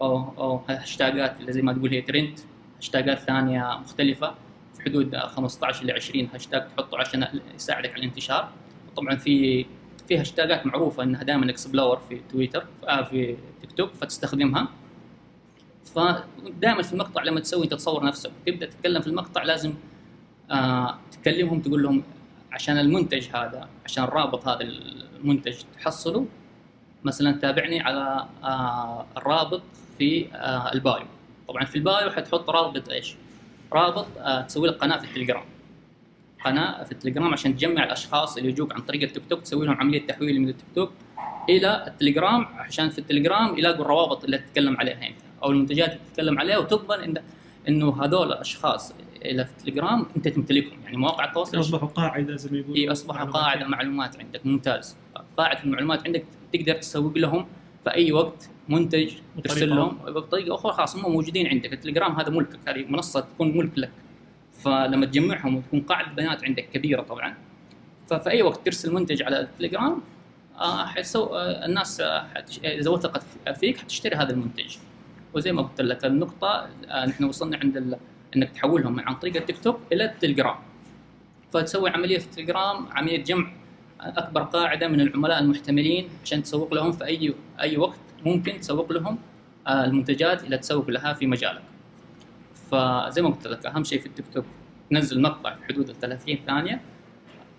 أو أو hashtags اللي زي ما تقول هي trend hashtags ثانية مختلفة في حدود 15 ل 20 هاشتاج تحطه عشان يساعدك على الانتشار. طبعا في في hashtags معروفة إنها دائما explore في تويتر آه في تيك توك فتستخدمها. فدائما في المقطع لما تسوي انت تصور نفسك تبدأ تتكلم في المقطع لازم آه تكلمهم تقول لهم عشان المنتج هذا عشان رابط هذا المنتج تحصله مثلا تابعني على آه الرابط في آه ال bio. طبعا في ال bio حتحط رابط إيش؟ رابط تسوي لك قناة في التليجرام. قناة في التليجرام عشان تجمع الأشخاص اللي يجوك عن طريق التيك توك تسوي لهم عملية تحويل من التيك توك إلى التليجرام عشان في التليجرام يلاقوا الروابط اللي تتكلم عليها. انت أو المنتجات اللي تتكلم عليها وتضمن إن إنه هذول الأشخاص اللي في التليجرام أنت تمتلكهم. يعني مواقع التواصل أصبحوا قاعدة زي ما يقولوا. هي اصبح قاعدة معلومات عندك ممتاز. قاعدة المعلومات عندك تقدر تسوق لهم في أي وقت منتج ترسل لهم بطريقة أخرى خلاص هم موجودين عندك. التليجرام هذا ملكك هذه منصة تكون ملك لك. فلما تجمعهم وتكون قاعدة بيانات عندك كبيرة طبعا. ففي أي وقت ترسل منتج على التليجرام آه حيسو آه الناس آه. إذا وثقت فيك حتشتري هذا المنتج. وزي ما قلت لك النقطة نحن وصلنا عند. إنك تحولهم عن طريق التيك توك إلى التليجرام. فتسوي عملية في التليجرام عملية جمع أكبر قاعدة من العملاء المحتملين عشان تسوق لهم في أي أي وقت ممكن تسوق لهم آه المنتجات اللي تسوق لها في مجالك. فزي ما قلت لك أهم شيء في التيك توك تنزل مقطع في حدود ال 30 ثانية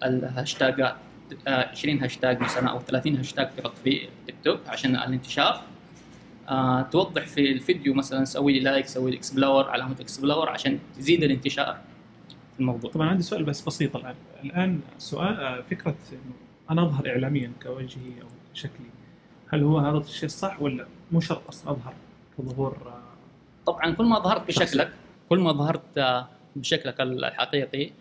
ال hashtags آه، 20 هاشتاج مثلا أو 30 هاشتاج تحط في تيك توك عشان الانتشار. آه، توضح في الفيديو مثلا سوي لي like سوي لي explore علامة explore عشان تزيد الانتشار في الموضوع. طبعا عندي سؤال بس بسيط الآن. الآن سؤال آه، فكرة أنا أظهر اعلاميا كوجهي أو شكلي هل هو هذا الشيء الصح ولا مو شرط أصلا أظهر كظهور آه، طبعا كل ما ظهرت. بشكلك كل ما ظهرت بشكلك الحقيقي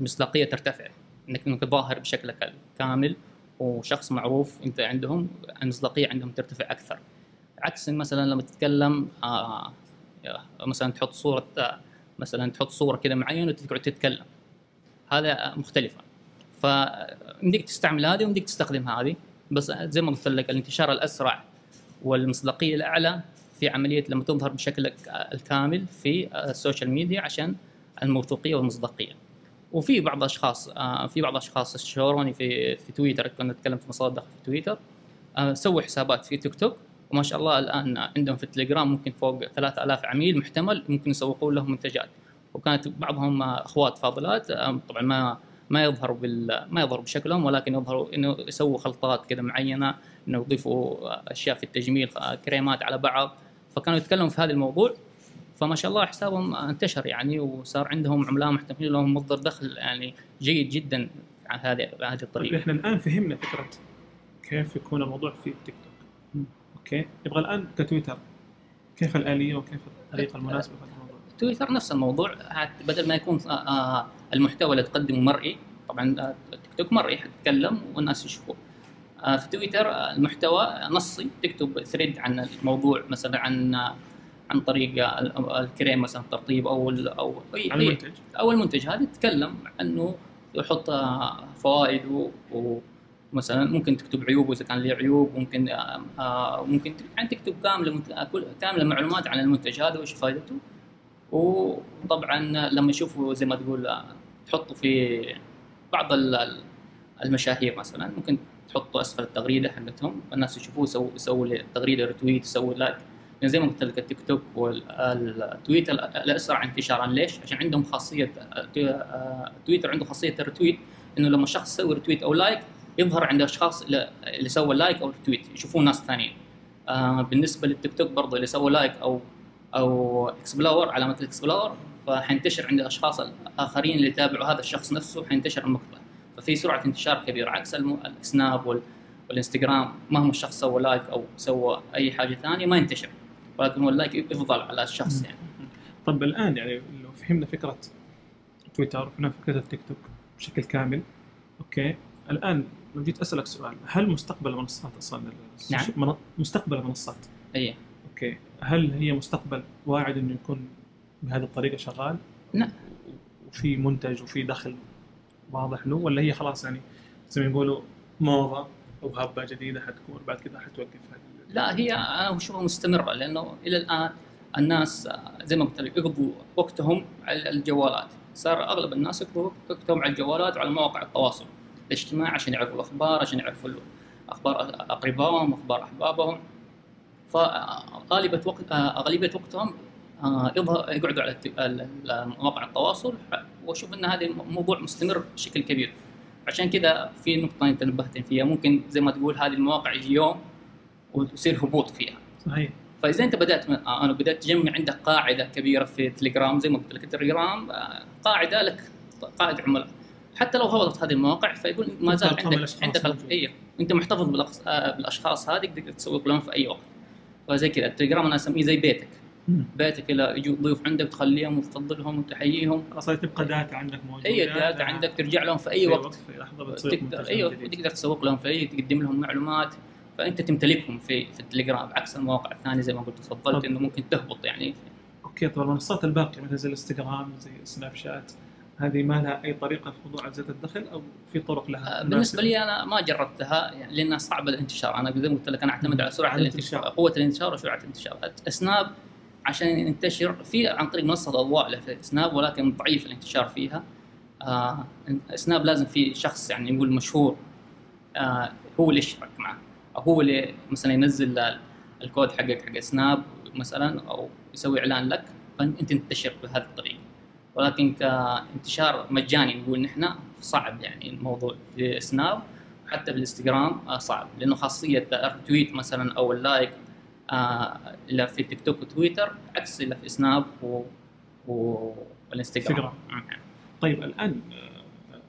المصداقية ترتفع. إنك انك ظاهر بشكلك الكامل وشخص معروف أنت عندهم المصداقية عندهم ترتفع أكثر. عكس مثلا لما تتكلم آه، مثلا تحط صورة آه، مثلا تحط صورة كذا معينة وتقعد تتكلم. هذا مختلفة. فيمديك تستعمل هذه ويمديك تستخدم هذه. بس زي ما قلت لك الانتشار الأسرع والمصداقية الأعلى في عملية لما تظهر بشكلك الكامل في ال social media عشان الموثوقية والمصداقية. وفي بعض الاشخاص آه، في بعض الاشخاص استشاروني في في تويتر كنا نتكلم في مصادر في تويتر آه، سووا حسابات في تيك توك وما شاء الله الآن عندهم في التليجرام ممكن فوق 3000 عميل محتمل ممكن يسوقون لهم منتجات. وكانت بعضهم أخوات فاضلات طبعا ما ما يظهروا بال ما يظهروا بشكلهم ولكن يظهروا إنه يسووا خلطات كذا معينة إنه يضيفوا أشياء في التجميل كريمات على بعض. فكانوا يتكلموا في هذا الموضوع. فما شاء الله حسابهم انتشر يعني وصار عندهم عملاء محتملين لهم مصدر دخل يعني جيد جدا عن هذه طيب الطريقة. إحنا الآن فهمنا فكرة كيف يكون الموضوع في التيك. أوكي. نبغى الآن كتويتر. كيف الآلية وكيف الطريقة المناسبة في هذا الموضوع؟ تويتر نفس الموضوع. بدل ما يكون آه، آه، المحتوى اللي تقدمه مرئي طبعا تيك توك مرئي حتتكلم والناس يشوفوه. في تويتر المحتوى نصي. تكتب ثريد عن الموضوع مثلا عن عن طريق ال- الكريم مثلا الترطيب أو ال- أو أي المنتج. أو المنتج. هذا تتكلم عنه يحط فوائده ومثلا ممكن تكتب عيوبه اذا كان له عيوب ممكن آه، آه، ممكن يعني تكتب كاملة كاملة معلومات عن المنتج هذا وإيش فائدته وطبعا لما يشوفوا زي ما تقول آه، تحطوا في بعض ال- ال- المشاهير مثلا ممكن تحطوا أسفل التغريدة حقتهم. الناس يشوفوه يسووا لي تغريدة retweet يسووا like يعني زي ما قلت لك التيك توك والتويتر الأسرع انتشارا. ليش؟ عشان عندهم خاصية آه، تويتر عنده خاصية ال retweet إنه لما شخص يسوي retweet أو like يظهر عند الاشخاص اللي سووا like أو retweet يشوفوه ناس ثانيين. آه، بالنسبة للتيك توك برضه اللي سووا like أو أو explore علامة ال explore فحينتشر عند الأشخاص الآخرين اللي يتابعوا هذا الشخص نفسه حينتشر المقطع. ففي سرعة انتشار كبيرة عكس السناب وال- والإنستغرام. مهما الشخص سوى لايك أو سوى أي حاجة ثانية ما ينتشر. ولكن هو ال like يفضل على الشخص يعني. طب الآن يعني لو فهمنا فكرة تويتر وفهمنا فكرة التيك توك بشكل كامل okay. الآن لو جيت أسألك سؤال هل مستقبل المنصات أصلا نعم. من- مستقبل المنصات أي أوكي هل هي مستقبل واعد إنه يكون بهذه الطريقة شغال؟ لا. وفي منتج وفي دخل واضح له ولا هي خلاص يعني زي ما يقولوا موضة أو هبة جديدة حتكون بعد كذا حتوقف هذه لا هي أنا أشوفها مستمرة لأنه إلى الآن الناس زي ما قلت لك يقضوا وقتهم على الجوالات صار أغلب الناس يقضوا وقتهم على الجوالات وعلى مواقع التواصل الاجتماعي عشان يعرفوا الأخبار عشان يعرفوا أخبار أقربائهم أخبار أحبابهم. فغالبة وقت آه، غالبية وقتهم آه، يقعدوا على مواقع التواصل. وأشوف إن هذا موضوع مستمر بشكل كبير. عشان كذا في نقطة أنت نبهت فيها. ممكن زي ما تقول هذه المواقع يجي يوم ويصير هبوط فيها. صحيح. فإذا أنت بدأت من آه، أنا بدأت تجمع عندك قاعدة كبيرة في تليجرام زي ما قلت لك التليجرام آه، قاعدة لك قاعدة عملاء. حتى لو هبطت هذه المواقع فيقول ما زال عندك عندك موجودة. اي أنت محتفظ بالأشخاص هذه تقدر تسوق لهم في أي وقت. فزي كذا التليجرام أنا أسميه زي بيتك. بيتك اللي يجوا ضيوف عندك تخليهم وتفضلهم وتحييهم. خلاص تبقى data عندك موجودة. اي data عندك ترجع لهم في أي وقت. في لحظة تقدر أيوه. وتقدر تسوق لهم في اي تقدم لهم معلومات. فأنت تمتلكهم في في التليجرام بعكس المواقع الثانية زي ما قلت تفضلت. إنه ممكن تهبط يعني. okay طب المنصات الباقية مثل زي الإنستغرام زي سناب شات هذه ما لها أي طريقة في موضوع زياده الدخل أو في طرق لها؟ آه، بالنسبة لي أنا ما جربتها يعني لأنها صعبة الانتشار. أنا زي ما قلت لك أنا أعتمد على سرعة الانتشار. قوة الانتشار وسرعة الانتشار. سناب عشان ينتشر في عن طريق منصة اضواء له في سناب ولكن ضعيف الانتشار فيها. آه سناب لازم في شخص يعني نقول مشهور آه هو اللي يشترك معه. أو هو اللي مثلا ينزل ال- الكود حقك حق سناب مثلا أو يسوي إعلان لك فأنت تنتشر بهذه الطريقة. ولكن كانتشار مجاني نقول نحن صعب يعني الموضوع في سناب حتى في الانستغرام آه، صعب. لأنه خاصية ال retweet مثلا أو ال like آه، إلا في تيك توك وتويتر عكس إلا في سناب و... و... والانستغرام. انستغرام. طيب الآن آه،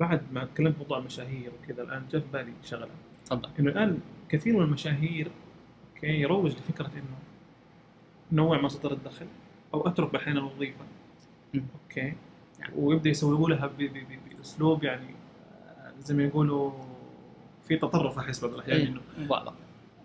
بعد ما تكلمت موضوع المشاهير وكذا الآن جاء في بالي شغلة. تفضل. إنه الآن كثير من المشاهير okay يروج لفكرة إنه نوع مصدر الدخل أو أترك أحيانا الوظيفه. okay. نعم. ويبدأ يسوقوا لها بأسلوب يعني آه، زي ما يقولوا في تطرف أحس بعض الأحيان إيه، إنه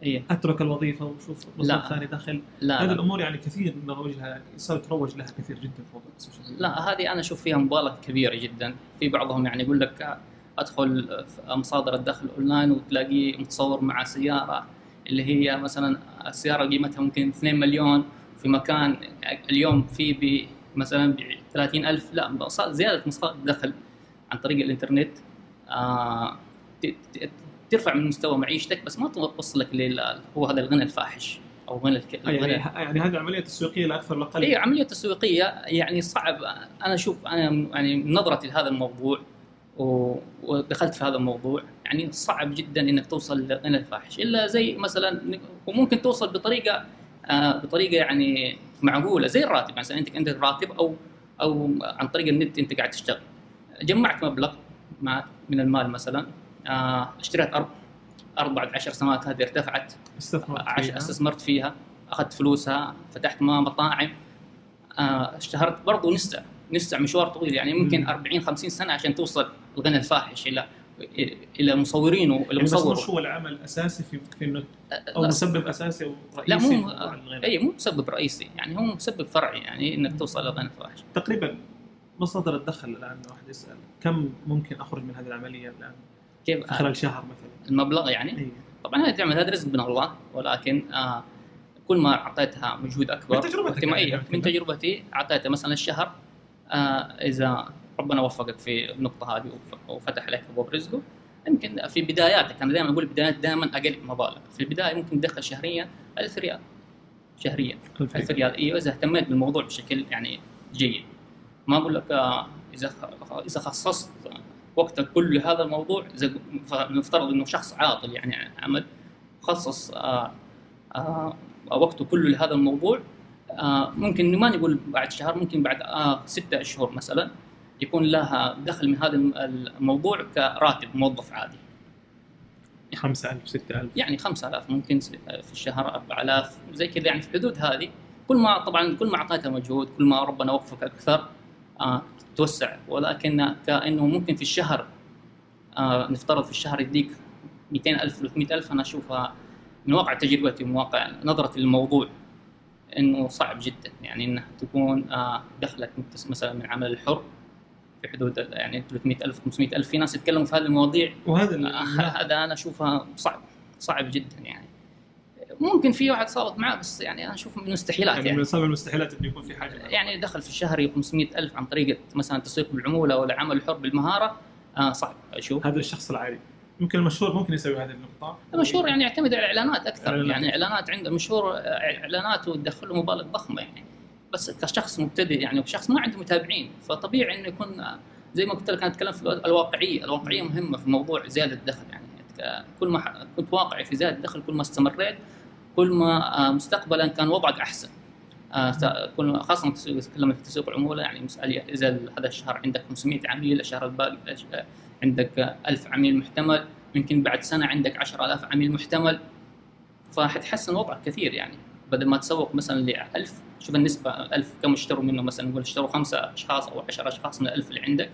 اي أترك الوظيفة وشوف لا. ثاني دخل لا هذه لا, الأمور يعني كثير نروج لها صار تروج لها كثير جدا في موضوع ال social media. لا هذه أنا أشوف فيها مبالغة كبيرة جدا. في بعضهم يعني يقول لك أدخل في مصادر الدخل أونلاين وتلاقيه متصور مع سيارة اللي هي مثلا السيارة قيمتها ممكن 2 مليون في مكان اليوم في مثلا 30000 لا زيادة مصادر الدخل عن طريق الإنترنت. آه ترفع من مستوى معيشتك بس ما توصلك لل هو هذا الغنى الفاحش أو غنى الك... يعني يعني هذه العملية التسويقية لا أكثر ولا أقل؟ اي عملية تسويقية يعني صعب. أنا أشوف أنا يعني نظرتي لهذا الموضوع و- ودخلت في هذا الموضوع يعني صعب جدا إنك توصل لغنى الفاحش. إلا زي مثلا وممكن توصل بطريقة آه بطريقة يعني معقولة زي الراتب. مثلا انت عندك راتب أو أو عن طريق النت أنت قاعد تشتغل جمعت مبلغ مع من المال مثلا آه اشتريت أرض أرض بعد عشر سنوات هذه ارتفعت استثمرت. فيها. استثمرت فيها أخذت فلوسها فتحت ما مطاعم آه، اشتهرت برضو نسع نسع مشوار طويل يعني ممكن مم. 40 50 سنة عشان توصل الغنى الفاحش إلى إلى مصورينه إلى يعني بس مش هو العمل الأساسي في في انه أو لا, مسبب أساسي أو رئيسي لا مو. أي مو مسبب رئيسي يعني هو مسبب فرعي يعني إنك توصل للغنى الفاحش تقريبا مصادر الدخل الآن واحد يسأل كم ممكن أخرج من هذه العملية الآن؟ كيف؟ في خلال شهر مثلا. المبلغ يعني؟ اي طبعا هذه تعمل هذا رزق من الله ولكن آه كل ما أعطيتها مجهود أكبر من تجربتك يعني. من تجربتي أعطيتها مثلا الشهر آه إذا ربنا وفقك في النقطة هذه وف- وفتح لك أبواب رزقه. يمكن في بداياتك أنا دائما أقول البدايات دائما أقل مبالغ. في البداية ممكن تدخل شهريا 1000 ريال. شهريا 1000 ريال. إيوه إذا اهتميت بالموضوع بشكل يعني جيد. ما أقول لك آه، إذا إذا خصصت وقتك كله لهذا الموضوع إذا نفترض إنه شخص عاطل يعني عمل خصص آه آه وقته كله لهذا الموضوع ممكن ما نقول بعد شهر ممكن بعد ستة أشهر مثلا. يكون لها دخل من هذا الم- الموضوع كراتب موظف عادي. 5000 6000 يعني 5000 ممكن س- في الشهر 4000 زي كذا يعني في الحدود هذه. كل ما طبعا كل ما اعطيتها مجهود كل ما ربنا وفقك أكثر آه توسع. ولكن كأنه ممكن في الشهر آه نفترض في الشهر يديك 200000 300000 أنا أشوفها من واقع تجربتي ومن واقع نظرتي للموضوع إنه صعب جدا. يعني انه تكون آه دخلك مثلا من عمل الحر في حدود ال- يعني 300000 500000 في ناس يتكلموا في هذه المواضيع. وهذا آه، هذا أنا أشوفها صعب صعب جدا يعني. ممكن في واحد صارت معه بس يعني أنا أشوف من المستحيلات يعني يعني. من صعب المستحيلات إنه يكون في حاجة. يعني دخل في الشهر 500 ألف عن طريقة مثلا تسويق بالعمولة ولا عمل الحر بالمهارة. آه صعب أشوف. هذا الشخص العادي. يمكن المشهور ممكن يسوي هذه النقطة. المشهور يعني يعتمد على الإعلانات أكثر. إعلانات. يعني إعلانات عنده مشهور آه، إعلانات وتدخل له مبالغ ضخمة يعني. بس كشخص مبتدئ يعني وشخص ما عنده متابعين. فطبيعي إنه يكون آه، زي ما قلت لك أنا أتكلم في الو- الواقعية. الواقعية مهمة في موضوع زيادة الدخل يعني. كل ما كنت واقعي في زيادة الدخل كل ما استمريت كل ما آه، مستقبلا كان وضعك أحسن. آه، كل تسوق- تتكلم في تسويق العمولة يعني مسألة ال- هذا الشهر عندك 500 عميل الشهر الباقي آه، عندك 1000 عميل محتمل يمكن بعد سنة عندك 10000 عميل محتمل. فحتحسن وضعك كثير يعني. بدل ما تسوق مثلا ل 1000 شوف النسبة 1000 كم اشتروا منه مثلا؟ نقول اشتروا خمسة أشخاص أو 10 أشخاص من ال 1000 اللي عندك.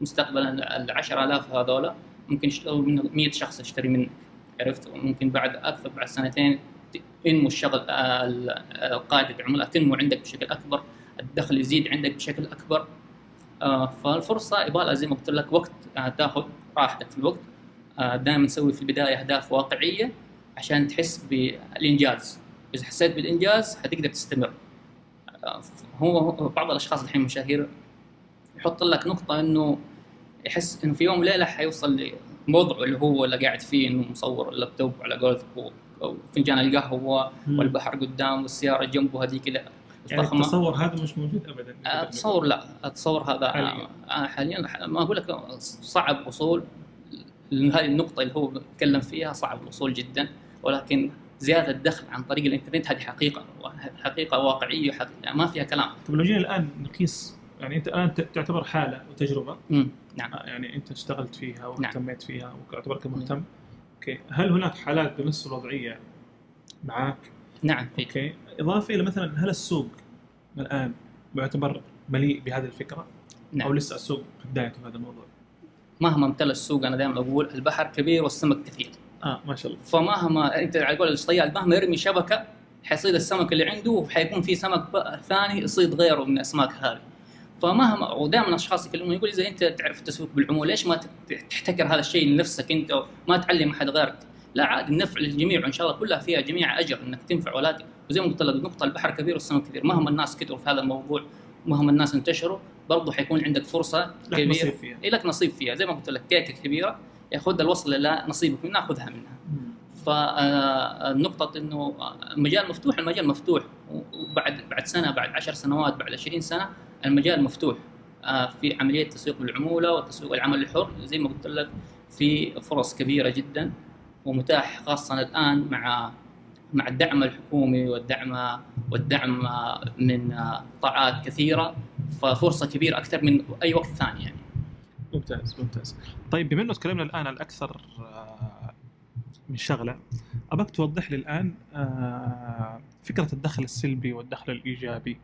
مستقبلا ال 10000 هذولا ممكن يشتروا منه 100 شخص يشتري منك. عرفت؟ وممكن بعد أكثر بعد سنتين ينمو الشغل آه، آه، قاعدة العملاء تنمو عندك بشكل أكبر الدخل يزيد عندك بشكل أكبر. آه، فالفرصة يبغى زي ما قلت لك وقت تاخذ راحتك في الوقت. دائما تسوي في البداية أهداف واقعية عشان تحس بالإنجاز. إذا حسيت بالإنجاز حتقدر تستمر. هو بعض الأشخاص الحين مشاهير يحط لك نقطة إنه يحس إنه في يوم وليلة حيوصل لوضعه اللي هو اللي قاعد فيه إنه مصور اللابتوب على قولتك وفنجان القهوة والبحر قدام والسيارة جنبه هذيك لا يعني التصور هذا مش موجود ابدا؟ اتصور لا اتصور هذا حالياً. آه، حاليا ما أقول لك صعب وصول هذه النقطة اللي هو بيتكلم فيها صعب الوصول جدا ولكن زيادة الدخل عن طريق الإنترنت هذه حقيقة حقيقة واقعية حقيقة ما فيها كلام. طيب لو جينا الآن نقيس يعني أنت الآن تعتبر حالة وتجربة. مم. نعم. آه، يعني أنت اشتغلت فيها نعم. واهتميت فيها وتعتبرك مهتم. okay. هل هناك حالات بنفس الوضعية معك نعم في. okay. إضافة إلى مثلا هل السوق الآن يعتبر مليء بهذه الفكرة؟ أو نعم لسه السوق بدايته في هذا الموضوع؟ مهما امتلى السوق أنا دائما أقول البحر كبير والسمك كثير. آه ما شاء الله. فمهما أنت على قول الصياد مهما يرمي شبكة حيصيد السمك اللي عنده وحيكون في سمك ثاني يصيد غيره من الأسماك هذه. فمهما ودائما اشخاص يكلموني يقول إذا أنت تعرف التسويق بالعمولة ليش ما تحتكر هذا الشيء لنفسك أنت؟ وما تعلم أحد غيرك؟ لا عادي النفع للجميع وإن شاء الله كلها فيها جميع أجر إنك تنفع. ولا وزي ما قلت لك نقطة البحر كبير والسمك كبير. مهما الناس كثروا في هذا الموضوع مهما الناس انتشروا برضه حيكون عندك فرصة لك كبيرة. نصيب فيها. إيه لك نصيب فيها. زي ما قلت لك كيكة كبيرة. ياخذ الوصل لا نصيبك منها. خذها منها فالنقطة إنه المجال مفتوح المجال مفتوح. وبعد بعد سنة بعد عشر سنوات بعد 20 سنة المجال مفتوح. آه، في عملية تسويق العمولة وتسويق العمل الحر زي ما قلت لك في فرص كبيرة جدا ومتاح خاصة الآن مع مع الدعم الحكومي والدعم والدعم آه، من آه، قطاعات كثيرة. ففرصة كبيرة أكثر من أي وقت ثاني يعني. ممتاز ممتاز. طيب بما إنه تكلمنا الآن عن أكثر آه، من شغلة أبغاك توضح لي الآن آه، فكرة الدخل السلبي والدخل الإيجابي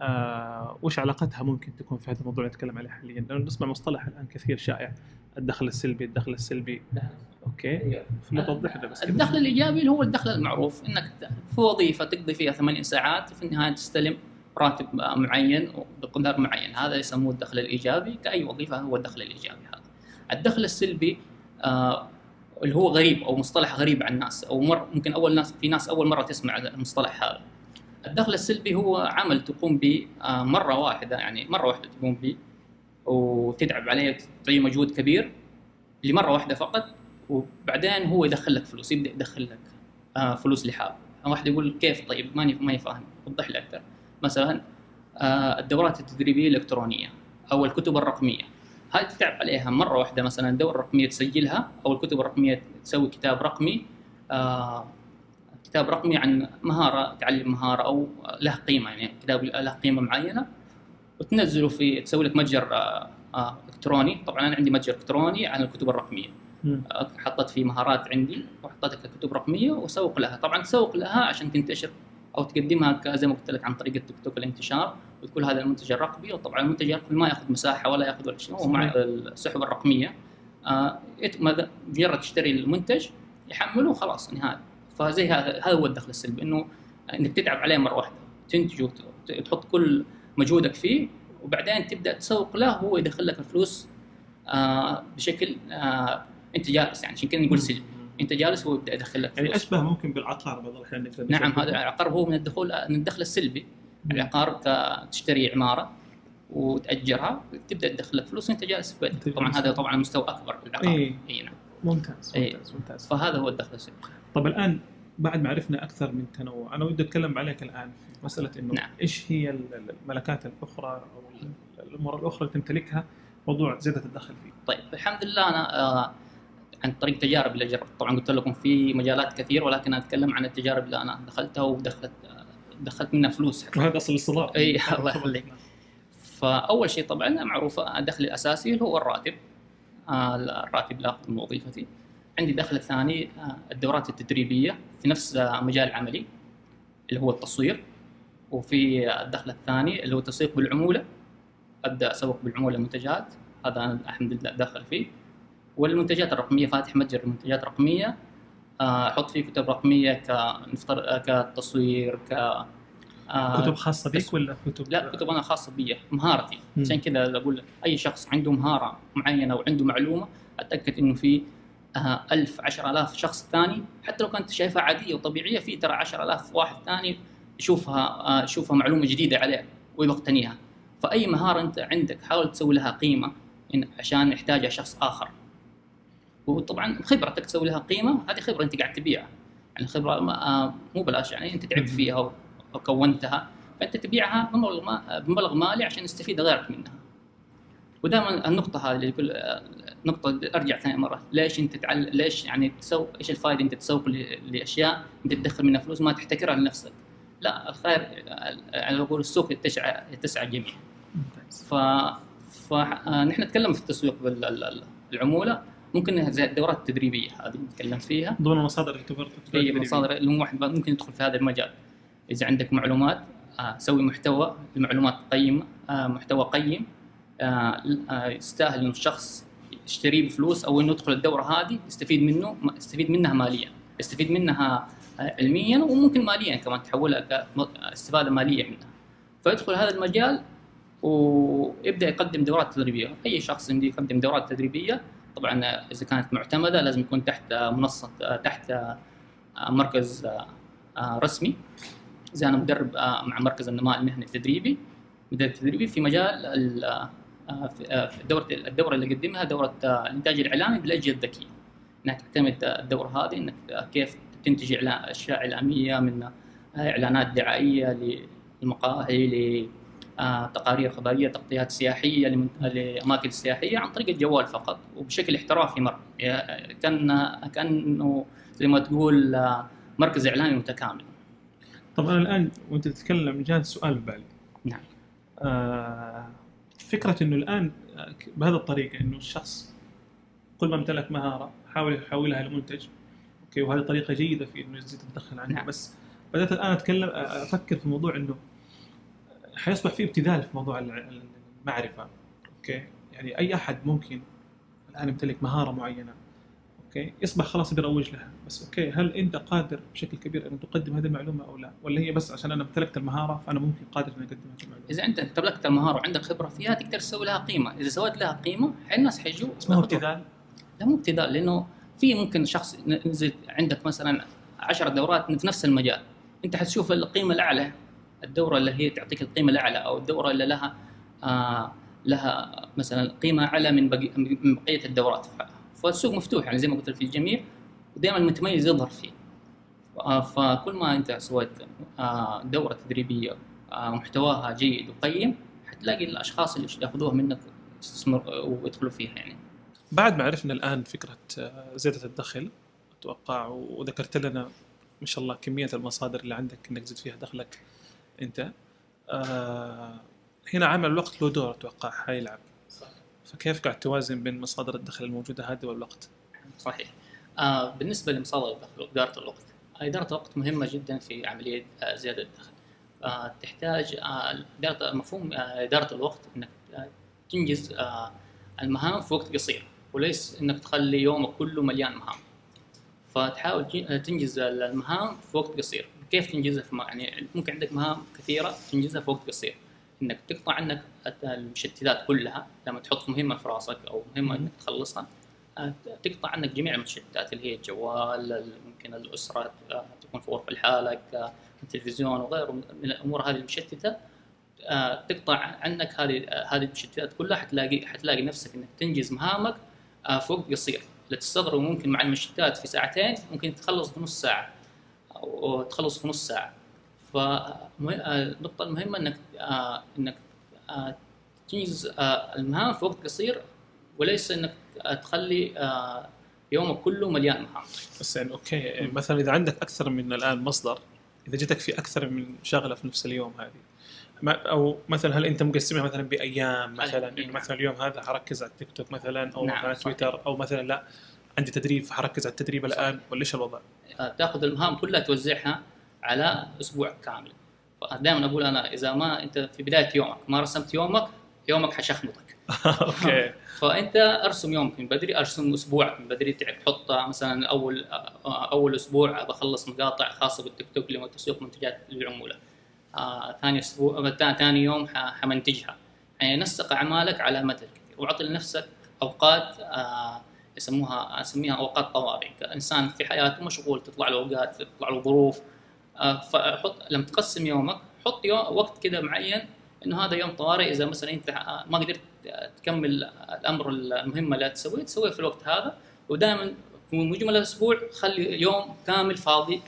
آه، وش علاقتها ممكن تكون في هذا الموضوع اللي نتكلم عليه حاليا؟ لأنه نسمع مصطلح الآن كثير شائع الدخل السلبي الدخل السلبي. أوكي؟ توضح لنا بس. الدخل الإيجابي اللي هو الدخل المعروف إنك في وظيفه تقضي فيها ثمانية ساعات في النهاية تستلم راتب معين بقدر معين. هذا يسموه الدخل الإيجابي. كأي وظيفة هو الدخل الإيجابي هذا. الدخل السلبي آه اللي هو غريب أو مصطلح غريب عن الناس أو مر ممكن أول ناس في ناس أول مرة تسمع المصطلح هذا. الدخل السلبي هو عمل تقوم به آه مرة واحدة يعني مرة واحدة تقوم به وتتعب عليه تعطيه مجهود كبير لمرة واحدة فقط وبعدين هو يدخل لك فلوس يبدأ يدخل لك آه فلوس لحاله. واحد يقول كيف طيب؟ ماني ماني فاهم وضح لي أكثر. مثلا آه الدورات التدريبية الإلكترونية أو الكتب الرقمية. هذه تتعب عليها مرة واحدة مثلا الدوره الرقميه تسجلها أو الكتب الرقمية تسوي كتاب رقمي آه كتاب رقمي عن مهارة تعلم مهارة أو له قيمة يعني كتاب له قيمة معينة وتنزله في تسوي لك متجر آه آه إلكتروني. طبعا أنا عندي متجر إلكتروني عن الكتب الرقمية. مم. حطيت فيه مهارات عندي وحطيت لك كتب رقمية وسوق لها. طبعا تسوق لها عشان تنتشر أو تقدمها زي ما قلت لك عن طريق التيك توك الانتشار وتقول هذا المنتج الرقمي وطبعا المنتج الرقمي ما يأخذ مساحة ولا يأخذ ولا شيء هو مع. السحب الرقمية. آه مجرد تشتري المنتج يحمله وخلاص نهايه فزي هذا هذا هو الدخل السلبي إنه إنك تتعب عليه مرة واحدة تنتج وت- تحط كل مجهودك فيه وبعدين تبدأ تسوق له هو يدخل لك الفلوس آه بشكل آه انت جالس يعني عشان كذا نقول سلبي. انت جالس هو يبدأ يدخل لك يعني. أشبه ممكن بالعقار بعض الأحيان نعم. هذا العقار هو من الدخول من الدخل السلبي العقار تشتري عمارة وتأجرها تبدأ تدخل لك فلوس وانت جالس في بيتك طبعا. هذا طبعا مستوى أكبر في العقار إيه. اي نعم ممتاز إيه. ممتاز ممتاز فهذا هو الدخل السلبي طب الآن بعد ما عرفنا أكثر من تنوع أنا ودي أتكلم عليك الآن في مسألة إنه نعم. إيش هي ال- ال- الملكات الأخرى أو ال- الأمور الأخرى اللي تمتلكها موضوع زيادة الدخل فيه طيب الحمد لله أنا آه عن طريق تجارب اللي جربت. طبعا قلت لكم في مجالات كثير ولكن أتكلم عن التجارب اللي أنا دخلتها ودخلت دخلت منها فلوس. حتى. وهذا أصل الاستضافه إي، الله يخليك. فأول شيء طبعا معروفه الدخل الأساسي اللي هو الراتب. آه، الراتب اللي اخذه من وظيفتي عندي دخل الثاني آه، الدورات التدريبية في نفس آه، مجال عملي اللي هو التصوير. وفي الدخل الثاني اللي هو التسويق بالعمولة. أبدأ أسوق بالعمولة المنتجات هذا أنا الحمد لله داخل فيه. والمنتجات الرقمية فاتح متجر منتجات رقميه آه، أحط فيه كتب رقمية آه، كتصوير ك آه، كتب خاصة بك ولا كتب؟ لا كتب أنا خاصة بي مهارتي. عشان كذا أقول أي شخص عنده مهارة معينة وعنده معلومة أتأكد إنه في آه، ألف عشر ألاف شخص ثاني. حتى لو كنت شايفها عادية وطبيعية في ترى عشر ألاف واحد ثاني يشوفها آه، يشوفها معلومة جديدة عليه ويقتنيها. فأي مهارة أنت عندك حاول تسوي لها قيمة عشان يحتاجها شخص آخر. وطبعا خبرتك تسوي لها قيمة هذه خبرة أنت قاعد تبيعها. يعني خبرة ما- آه، مو بلاش يعني أنت تعبت. فيها وكونتها. فأنت تبيعها بمبلغ ما بمبلغ مالي عشان يستفيد غيرك منها. ودائما النقطة هذه اللي يقول نقطة أرجع ثاني مرة. ليش أنت تعل... ليش يعني تسوق إيش الفائدة أنت تسوق ل... لأشياء أنت تدخل منها فلوس ما تحتكرها لنفسك؟ لا الخير يعني أقول السوق يتسع يتسع الجميع ف فنحن نتكلم في التسويق بالعمولة ممكن زي الدورات التدريبية هذه نتكلم فيها. ضمن المصادر اللي كبرت هي المصادر اللي واحد ممكن يدخل في هذا المجال. إذا عندك معلومات آه، سوي محتوى المعلومات قيم آه، محتوى قيم آه، يستاهل إنه الشخص يشتريه بفلوس أو إنه يدخل الدورة هذه يستفيد منه يستفيد منها ماليا. يستفيد منها علميا وممكن ماليا كمان تحولها كاستفاده مالية منها. فيدخل هذا المجال ويبدأ يقدم دورات تدريبية. أي شخص يمدي يقدم دورات تدريبية طبعا إذا كانت معتمدة لازم يكون تحت منصة تحت مركز رسمي. زي أنا مدرب مع مركز النماء المهني التدريبي. مدرب تدريبي في مجال الدورة الدورة اللي قدمها دورة الإنتاج الإعلامي بالأجهزة الذكية. إنها تعتمد الدورة هذه إنك كيف تنتج أشياء إعلامية من إعلانات دعائية للمقاهي لتقارير خبرية تغطيات سياحية لأماكن سياحية عن طريق الجوال فقط وبشكل احترافي مرة. كان كأنه زي ما تقول مركز إعلامي متكامل. طب أنا الآن وأنت تتكلم جاء سؤال ببالي نعم. آه فكرة إنه الآن بهذه الطريقة إنه الشخص كل ما امتلك مهارة حاول يحولها لمنتج okay وهذه طريقة جيدة في إنه يزيد الدخل عنده نعم. بس بدأت الآن أتكلم أفكر في موضوع إنه حيصبح في ابتذال في موضوع المعرفة okay؟ يعني أي أحد ممكن الآن يمتلك مهارة معينة okay؟ يصبح خلاص اروج لها بس okay هل أنت قادر بشكل كبير أن تقدم هذه المعلومة أو لا؟ ولا هي بس عشان أنا امتلكت المهارة فأنا ممكن قادر ان أقدم هذه المعلومة؟ إذا أنت امتلكت المهارة وعندك خبرة فيها تقدر تسوي لها قيمة إذا سويت لها قيمة الناس حيجوا هو ابتذال؟ لا مو ابتذال لأنه في ممكن شخص نزل عندك مثلا 10 دورات في نفس المجال أنت حتشوف القيمة الأعلى الدورة اللي هي تعطيك القيمة الأعلى أو الدورة اللي لها آه لها مثلا قيمة أعلى من من بقية الدورات. فالسوق مفتوح يعني زي ما قلت لك للجميع ودائما المتميز يظهر فيه. فكل ما أنت سويت آه، دورة تدريبية آه، محتواها جيد وقيم حتلاقي الأشخاص اللي ياخذوها منك يستثمر ويدخلوا فيها يعني. بعد ما عرفنا الآن فكرة آه، زيادة الدخل أتوقع وذكرت لنا ما شاء الله كمية المصادر اللي عندك إنك تزيد فيها دخلك. أنت هنا عمل الوقت له دور أتوقع حيلعب فكيف قاعد توازن بين مصادر الدخل الموجودة هذه والوقت؟ صحيح. آه بالنسبة لمصادر الدخل واداره الوقت، إدارة الوقت مهمة جدا في عملية آه زيادة الدخل. آه تحتاج آه إدارة مفهوم آه إدارة الوقت إنك آه تنجز آه المهام في وقت قصير وليس إنك تخلي يومك كله مليان مهام. فتحاول تنجز المهام في وقت قصير، كيف تنجزها في يعني ممكن عندك مهام كثيرة تنجزها في وقت قصير. إنك تقطع عنك المشتتات كلها لما تحط مهمة في راسك أو مهمة إنك تخلصها آه، تقطع عنك جميع المشتتات اللي هي الجوال ممكن الأسرة آه، تكون في غرفة لحالك آه، التلفزيون وغيره. من الأمور هذه المشتتة تقطع عنك هذه هذه المشتتات كلها حتلاقي حتلاقي نفسك إنك تنجز مهامك في وقت قصير. تستغرب ممكن مع المشتتات في ساعتين ممكن تخلص في نص ساعة. أو تخلص في نص ساعة. فالنقطة المهمة إنك آه إنك آه تنجز آه المهام في وقت قصير وليس إنك تخلي آه يومك كله مليان مهام. بس يعني أوكي مثلا إذا عندك أكثر من الآن مصدر إذا جتك في أكثر من شغلة في نفس اليوم هذه أو مثلا هل أنت مقسمها مثلا بأيام مثلا إنه مثلا اليوم هذا حركز على التيك توك مثلا أو نعم على تويتر أو مثلا لا عندي تدريب فحركز على التدريب الآن ولا إيش الوضع؟ تاخذ المهام كلها توزعها على أسبوع كامل. فدائما أقول أنا إذا ما أنت في بداية يومك ما رسمت يومك يومك حشخمطك. أوكي. فأنت أرسم يومك من بدري أرسم أسبوعك من بدري تحط مثلا أول أول أسبوع بخلص مقاطع خاصة بالتيك توك لتسويق منتجات للعموله آه، ثاني أسبوع ثاني يوم حمنتجها. يعني نسق أعمالك على مدى كثير وأعطي لنفسك أوقات آه يسموها أسميها أوقات طوارئ. كإنسان في حياته مشغول تطلع له أوقات تطلع له ظروف. آه، فحط لما تقسم يومك حط يوم وقت كذا معين إنه هذا يوم طوارئ. إذا مثلا أنت ما قدرت تكمل الأمر المهمة اللي تسويه تسويه في الوقت هذا. ودائما مجمل الأسبوع خلي يوم كامل فاضي.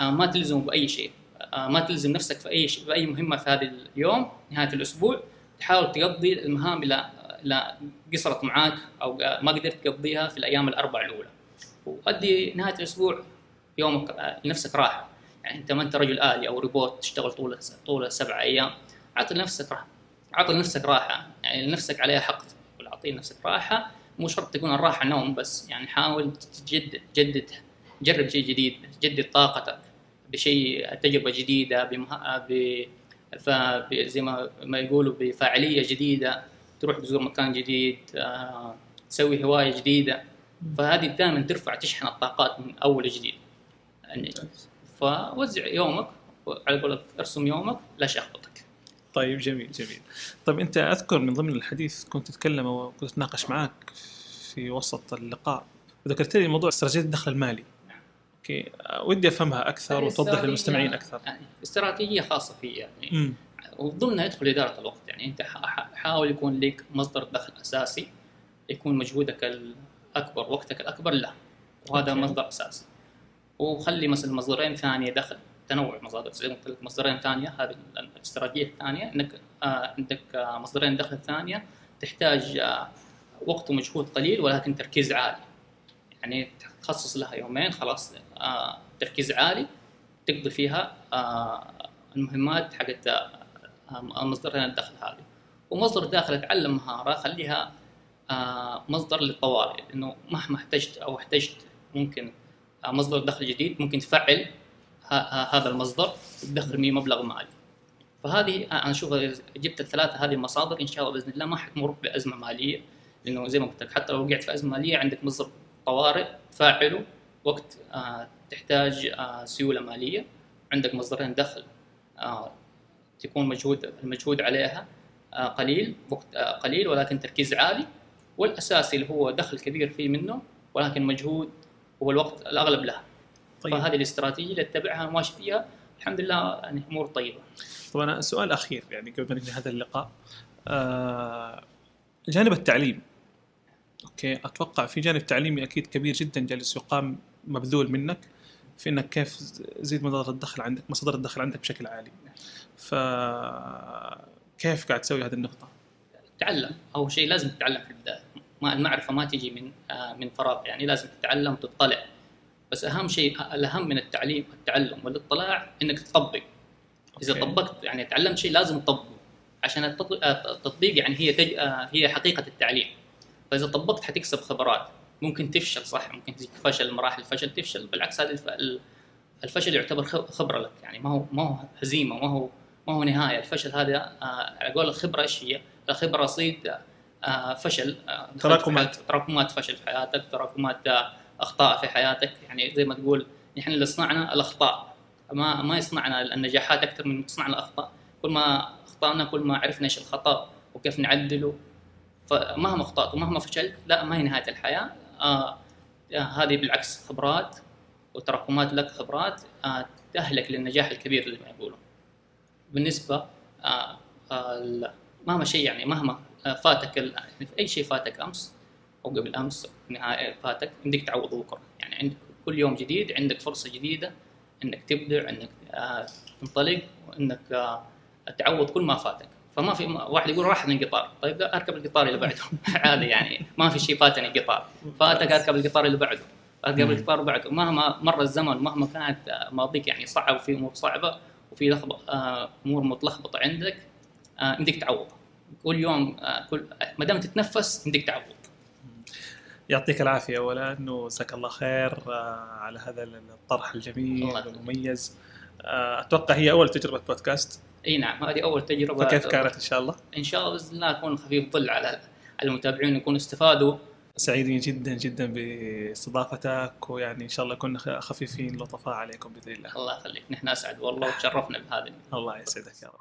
آه، ما تلزمه بأي شيء. آه، ما تلزم نفسك في أي شيء بأي مهمة في هذا اليوم نهاية الأسبوع. تحاول تقضي المهام إلى إلى قصرت معاك أو ما قدرت تقضيها في الأيام الأربع الأولى. وأدي نهاية الأسبوع يومك آه، لنفسك راحة. يعني أنت ما أنت رجل آلي أو ريبوت تشتغل طول طول السبع أيام اعطي لنفسك راحة. اعطي لنفسك راحة. يعني لنفسك عليها حق أعطي لنفسك راحة. مو شرط تكون الراحة نوم بس. يعني حاول تجدد جدد جرب شيء جديد جدد طاقتك بشيء تجربة جديدة بمه... ب... ف... زي ما ما يقولوا بفاعلية جديدة. تروح تزور مكان جديد آه... تسوي هواية جديدة. فهذه دائما ترفع تشحن الطاقات من أول وجديد يعني فوزع يومك على قولك ارسم يومك لا شيء يخبطك. طيب جميل جميل. طيب أنت أذكر من ضمن الحديث كنت تتكلم وكنت أتناقش معك في وسط اللقاء. وذكرت لي موضوع استراتيجية الدخل المالي. أوكي ودي أفهمها أكثر وتوضح للمستمعين أكثر. يعني استراتيجية خاصة في يعني وضمنها يدخل إدارة الوقت. يعني أنت حاول يكون لك مصدر دخل أساسي يكون مجهودك الأكبر وقتك الأكبر له. وهذا أوكي. مصدر أساسي. وخلي مثلا مصدرين ثانية دخل تنوع مصادر. زي ما قلت لك مصدرين ثانية هذه الاستراتيجية الثانية. إنك آه عندك آه مصدرين دخل ثانية تحتاج آه وقت ومجهود قليل ولكن تركيز عالي. يعني تخصص لها يومين خلاص تركيز عالي. تقضي فيها المهمات حقت مصدرين الدخل هذه. ومصدر داخل تعلم مهارة خليها آه مصدر للطوارئ. انه مهما احتجت أو احتجت ممكن آه مصدر دخل جديد ممكن تفعل هذا المصدر وتدخل فيه مبلغ مالي. فهذه أنا أشوف جبت الثلاثة هذه المصادر إن شاء الله بإذن الله ما حتمر بأزمة مالية. لأنه زي ما قلت لك حتى لو وقعت في أزمة مالية عندك مصدر طوارئ تفاعله وقت آه تحتاج آه سيولة مالية. عندك مصدرين دخل آه تكون مجهود المجهود عليها آه قليل وقت آه قليل ولكن تركيز عالي. والأساسي اللي هو دخل كبير فيه منه ولكن مجهود هو الوقت الأغلب له طيب. فهذه الاستراتيجية اللي أتبعها ماشي فيها. الحمد لله يعني أمور طيبة. طب أنا سؤال أخير يعني قبل ما ننهي هذا اللقاء. آه جانب التعليم. أوكي أتوقع في جانب تعليمي أكيد كبير جدا جالس يقام مبذول منك. في إنك كيف تزيد مصادر الدخل عندك مصادر الدخل عندك بشكل عالي. ف كيف قاعد تسوي هذه النقطة؟ تعلم. أول شيء لازم تتعلم في البداية. ما المعرفة ما تجي من آه من فراغ. يعني لازم تتعلم تطلع بس أهم شيء الأهم من التعليم التعلم والاطلاع إنك تطبق. إذا أوكي. طبقت يعني تعلمت شيء لازم تطبقه. عشان التطبيق يعني هي تج... آه، هي حقيقة التعليم. فإذا طبقت حتكسب خبرات. ممكن تفشل صح؟ ممكن تجيك فشل مراحل الفشل تفشل. بالعكس هذا الفشل يعتبر خبرة لك. يعني ما هو ما هو هزيمة ما هو ما هو نهاية الفشل هذا آه، على قول الخبرة إيش هي؟ الخبرة رصيد آه، فشل تراكمات. تراكمات فشل في حياتك تراكمات أخطاء في حياتك. يعني زي ما تقول نحن اللي صنعنا الأخطاء. ما ما يصنعنا النجاحات أكثر من تصنع الأخطاء. كل ما أخطأنا كل ما عرفنا إيش الخطأ وكيف نعدله. فمهما أخطأت ومهما فشلت لا ما هي نهاية الحياة. آه هذه بالعكس خبرات وتراكمات لك خبرات آه تأهلك للنجاح الكبير اللي ما يقولوا بالنسبة آه آه مهما شيء يعني مهما آه فاتك يعني أي شيء فاتك أمس أو قبل أمس نهاية فاتك عندك تعوض بكره يعني عندك كل يوم جديد عندك فرصة جديدة انك تبدع انك تنطلق وانك تعوض كل ما فاتك. فما في واحد يقول راح من القطار طيب أركب القطار اللي بعده. عادي يعني ما في شيء فاتني القطار فاتك أركب القطار اللي بعده. أركب القطار اللي بعده. مهما مر الزمن مهما كانت ماضيك يعني صعب وفي أمور صعبة وفي أمور متلخبطة عندك عندك تعوض. كل يوم كل ما دام تتنفس عندك تعوض. يعطيك العافية أولا وجزاك الله خير آه، على هذا الطرح الجميل والمميز. آه، أتوقع هي أول تجربة بودكاست. إي نعم هذه أول تجربة. فكيف كانت إن شاء الله؟ إن شاء الله باذن الله اكون خفيف ظل على المتابعين يكونوا استفادوا. سعيدين جدا جدا باستضافتك ويعني إن شاء الله كنا خفيفين لطفاء عليكم بإذن الله. الله يخليك نحن أسعد والله وتشرفنا بهذا الله يسعدك يا رب.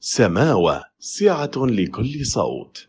سماوة سعة لكل صوت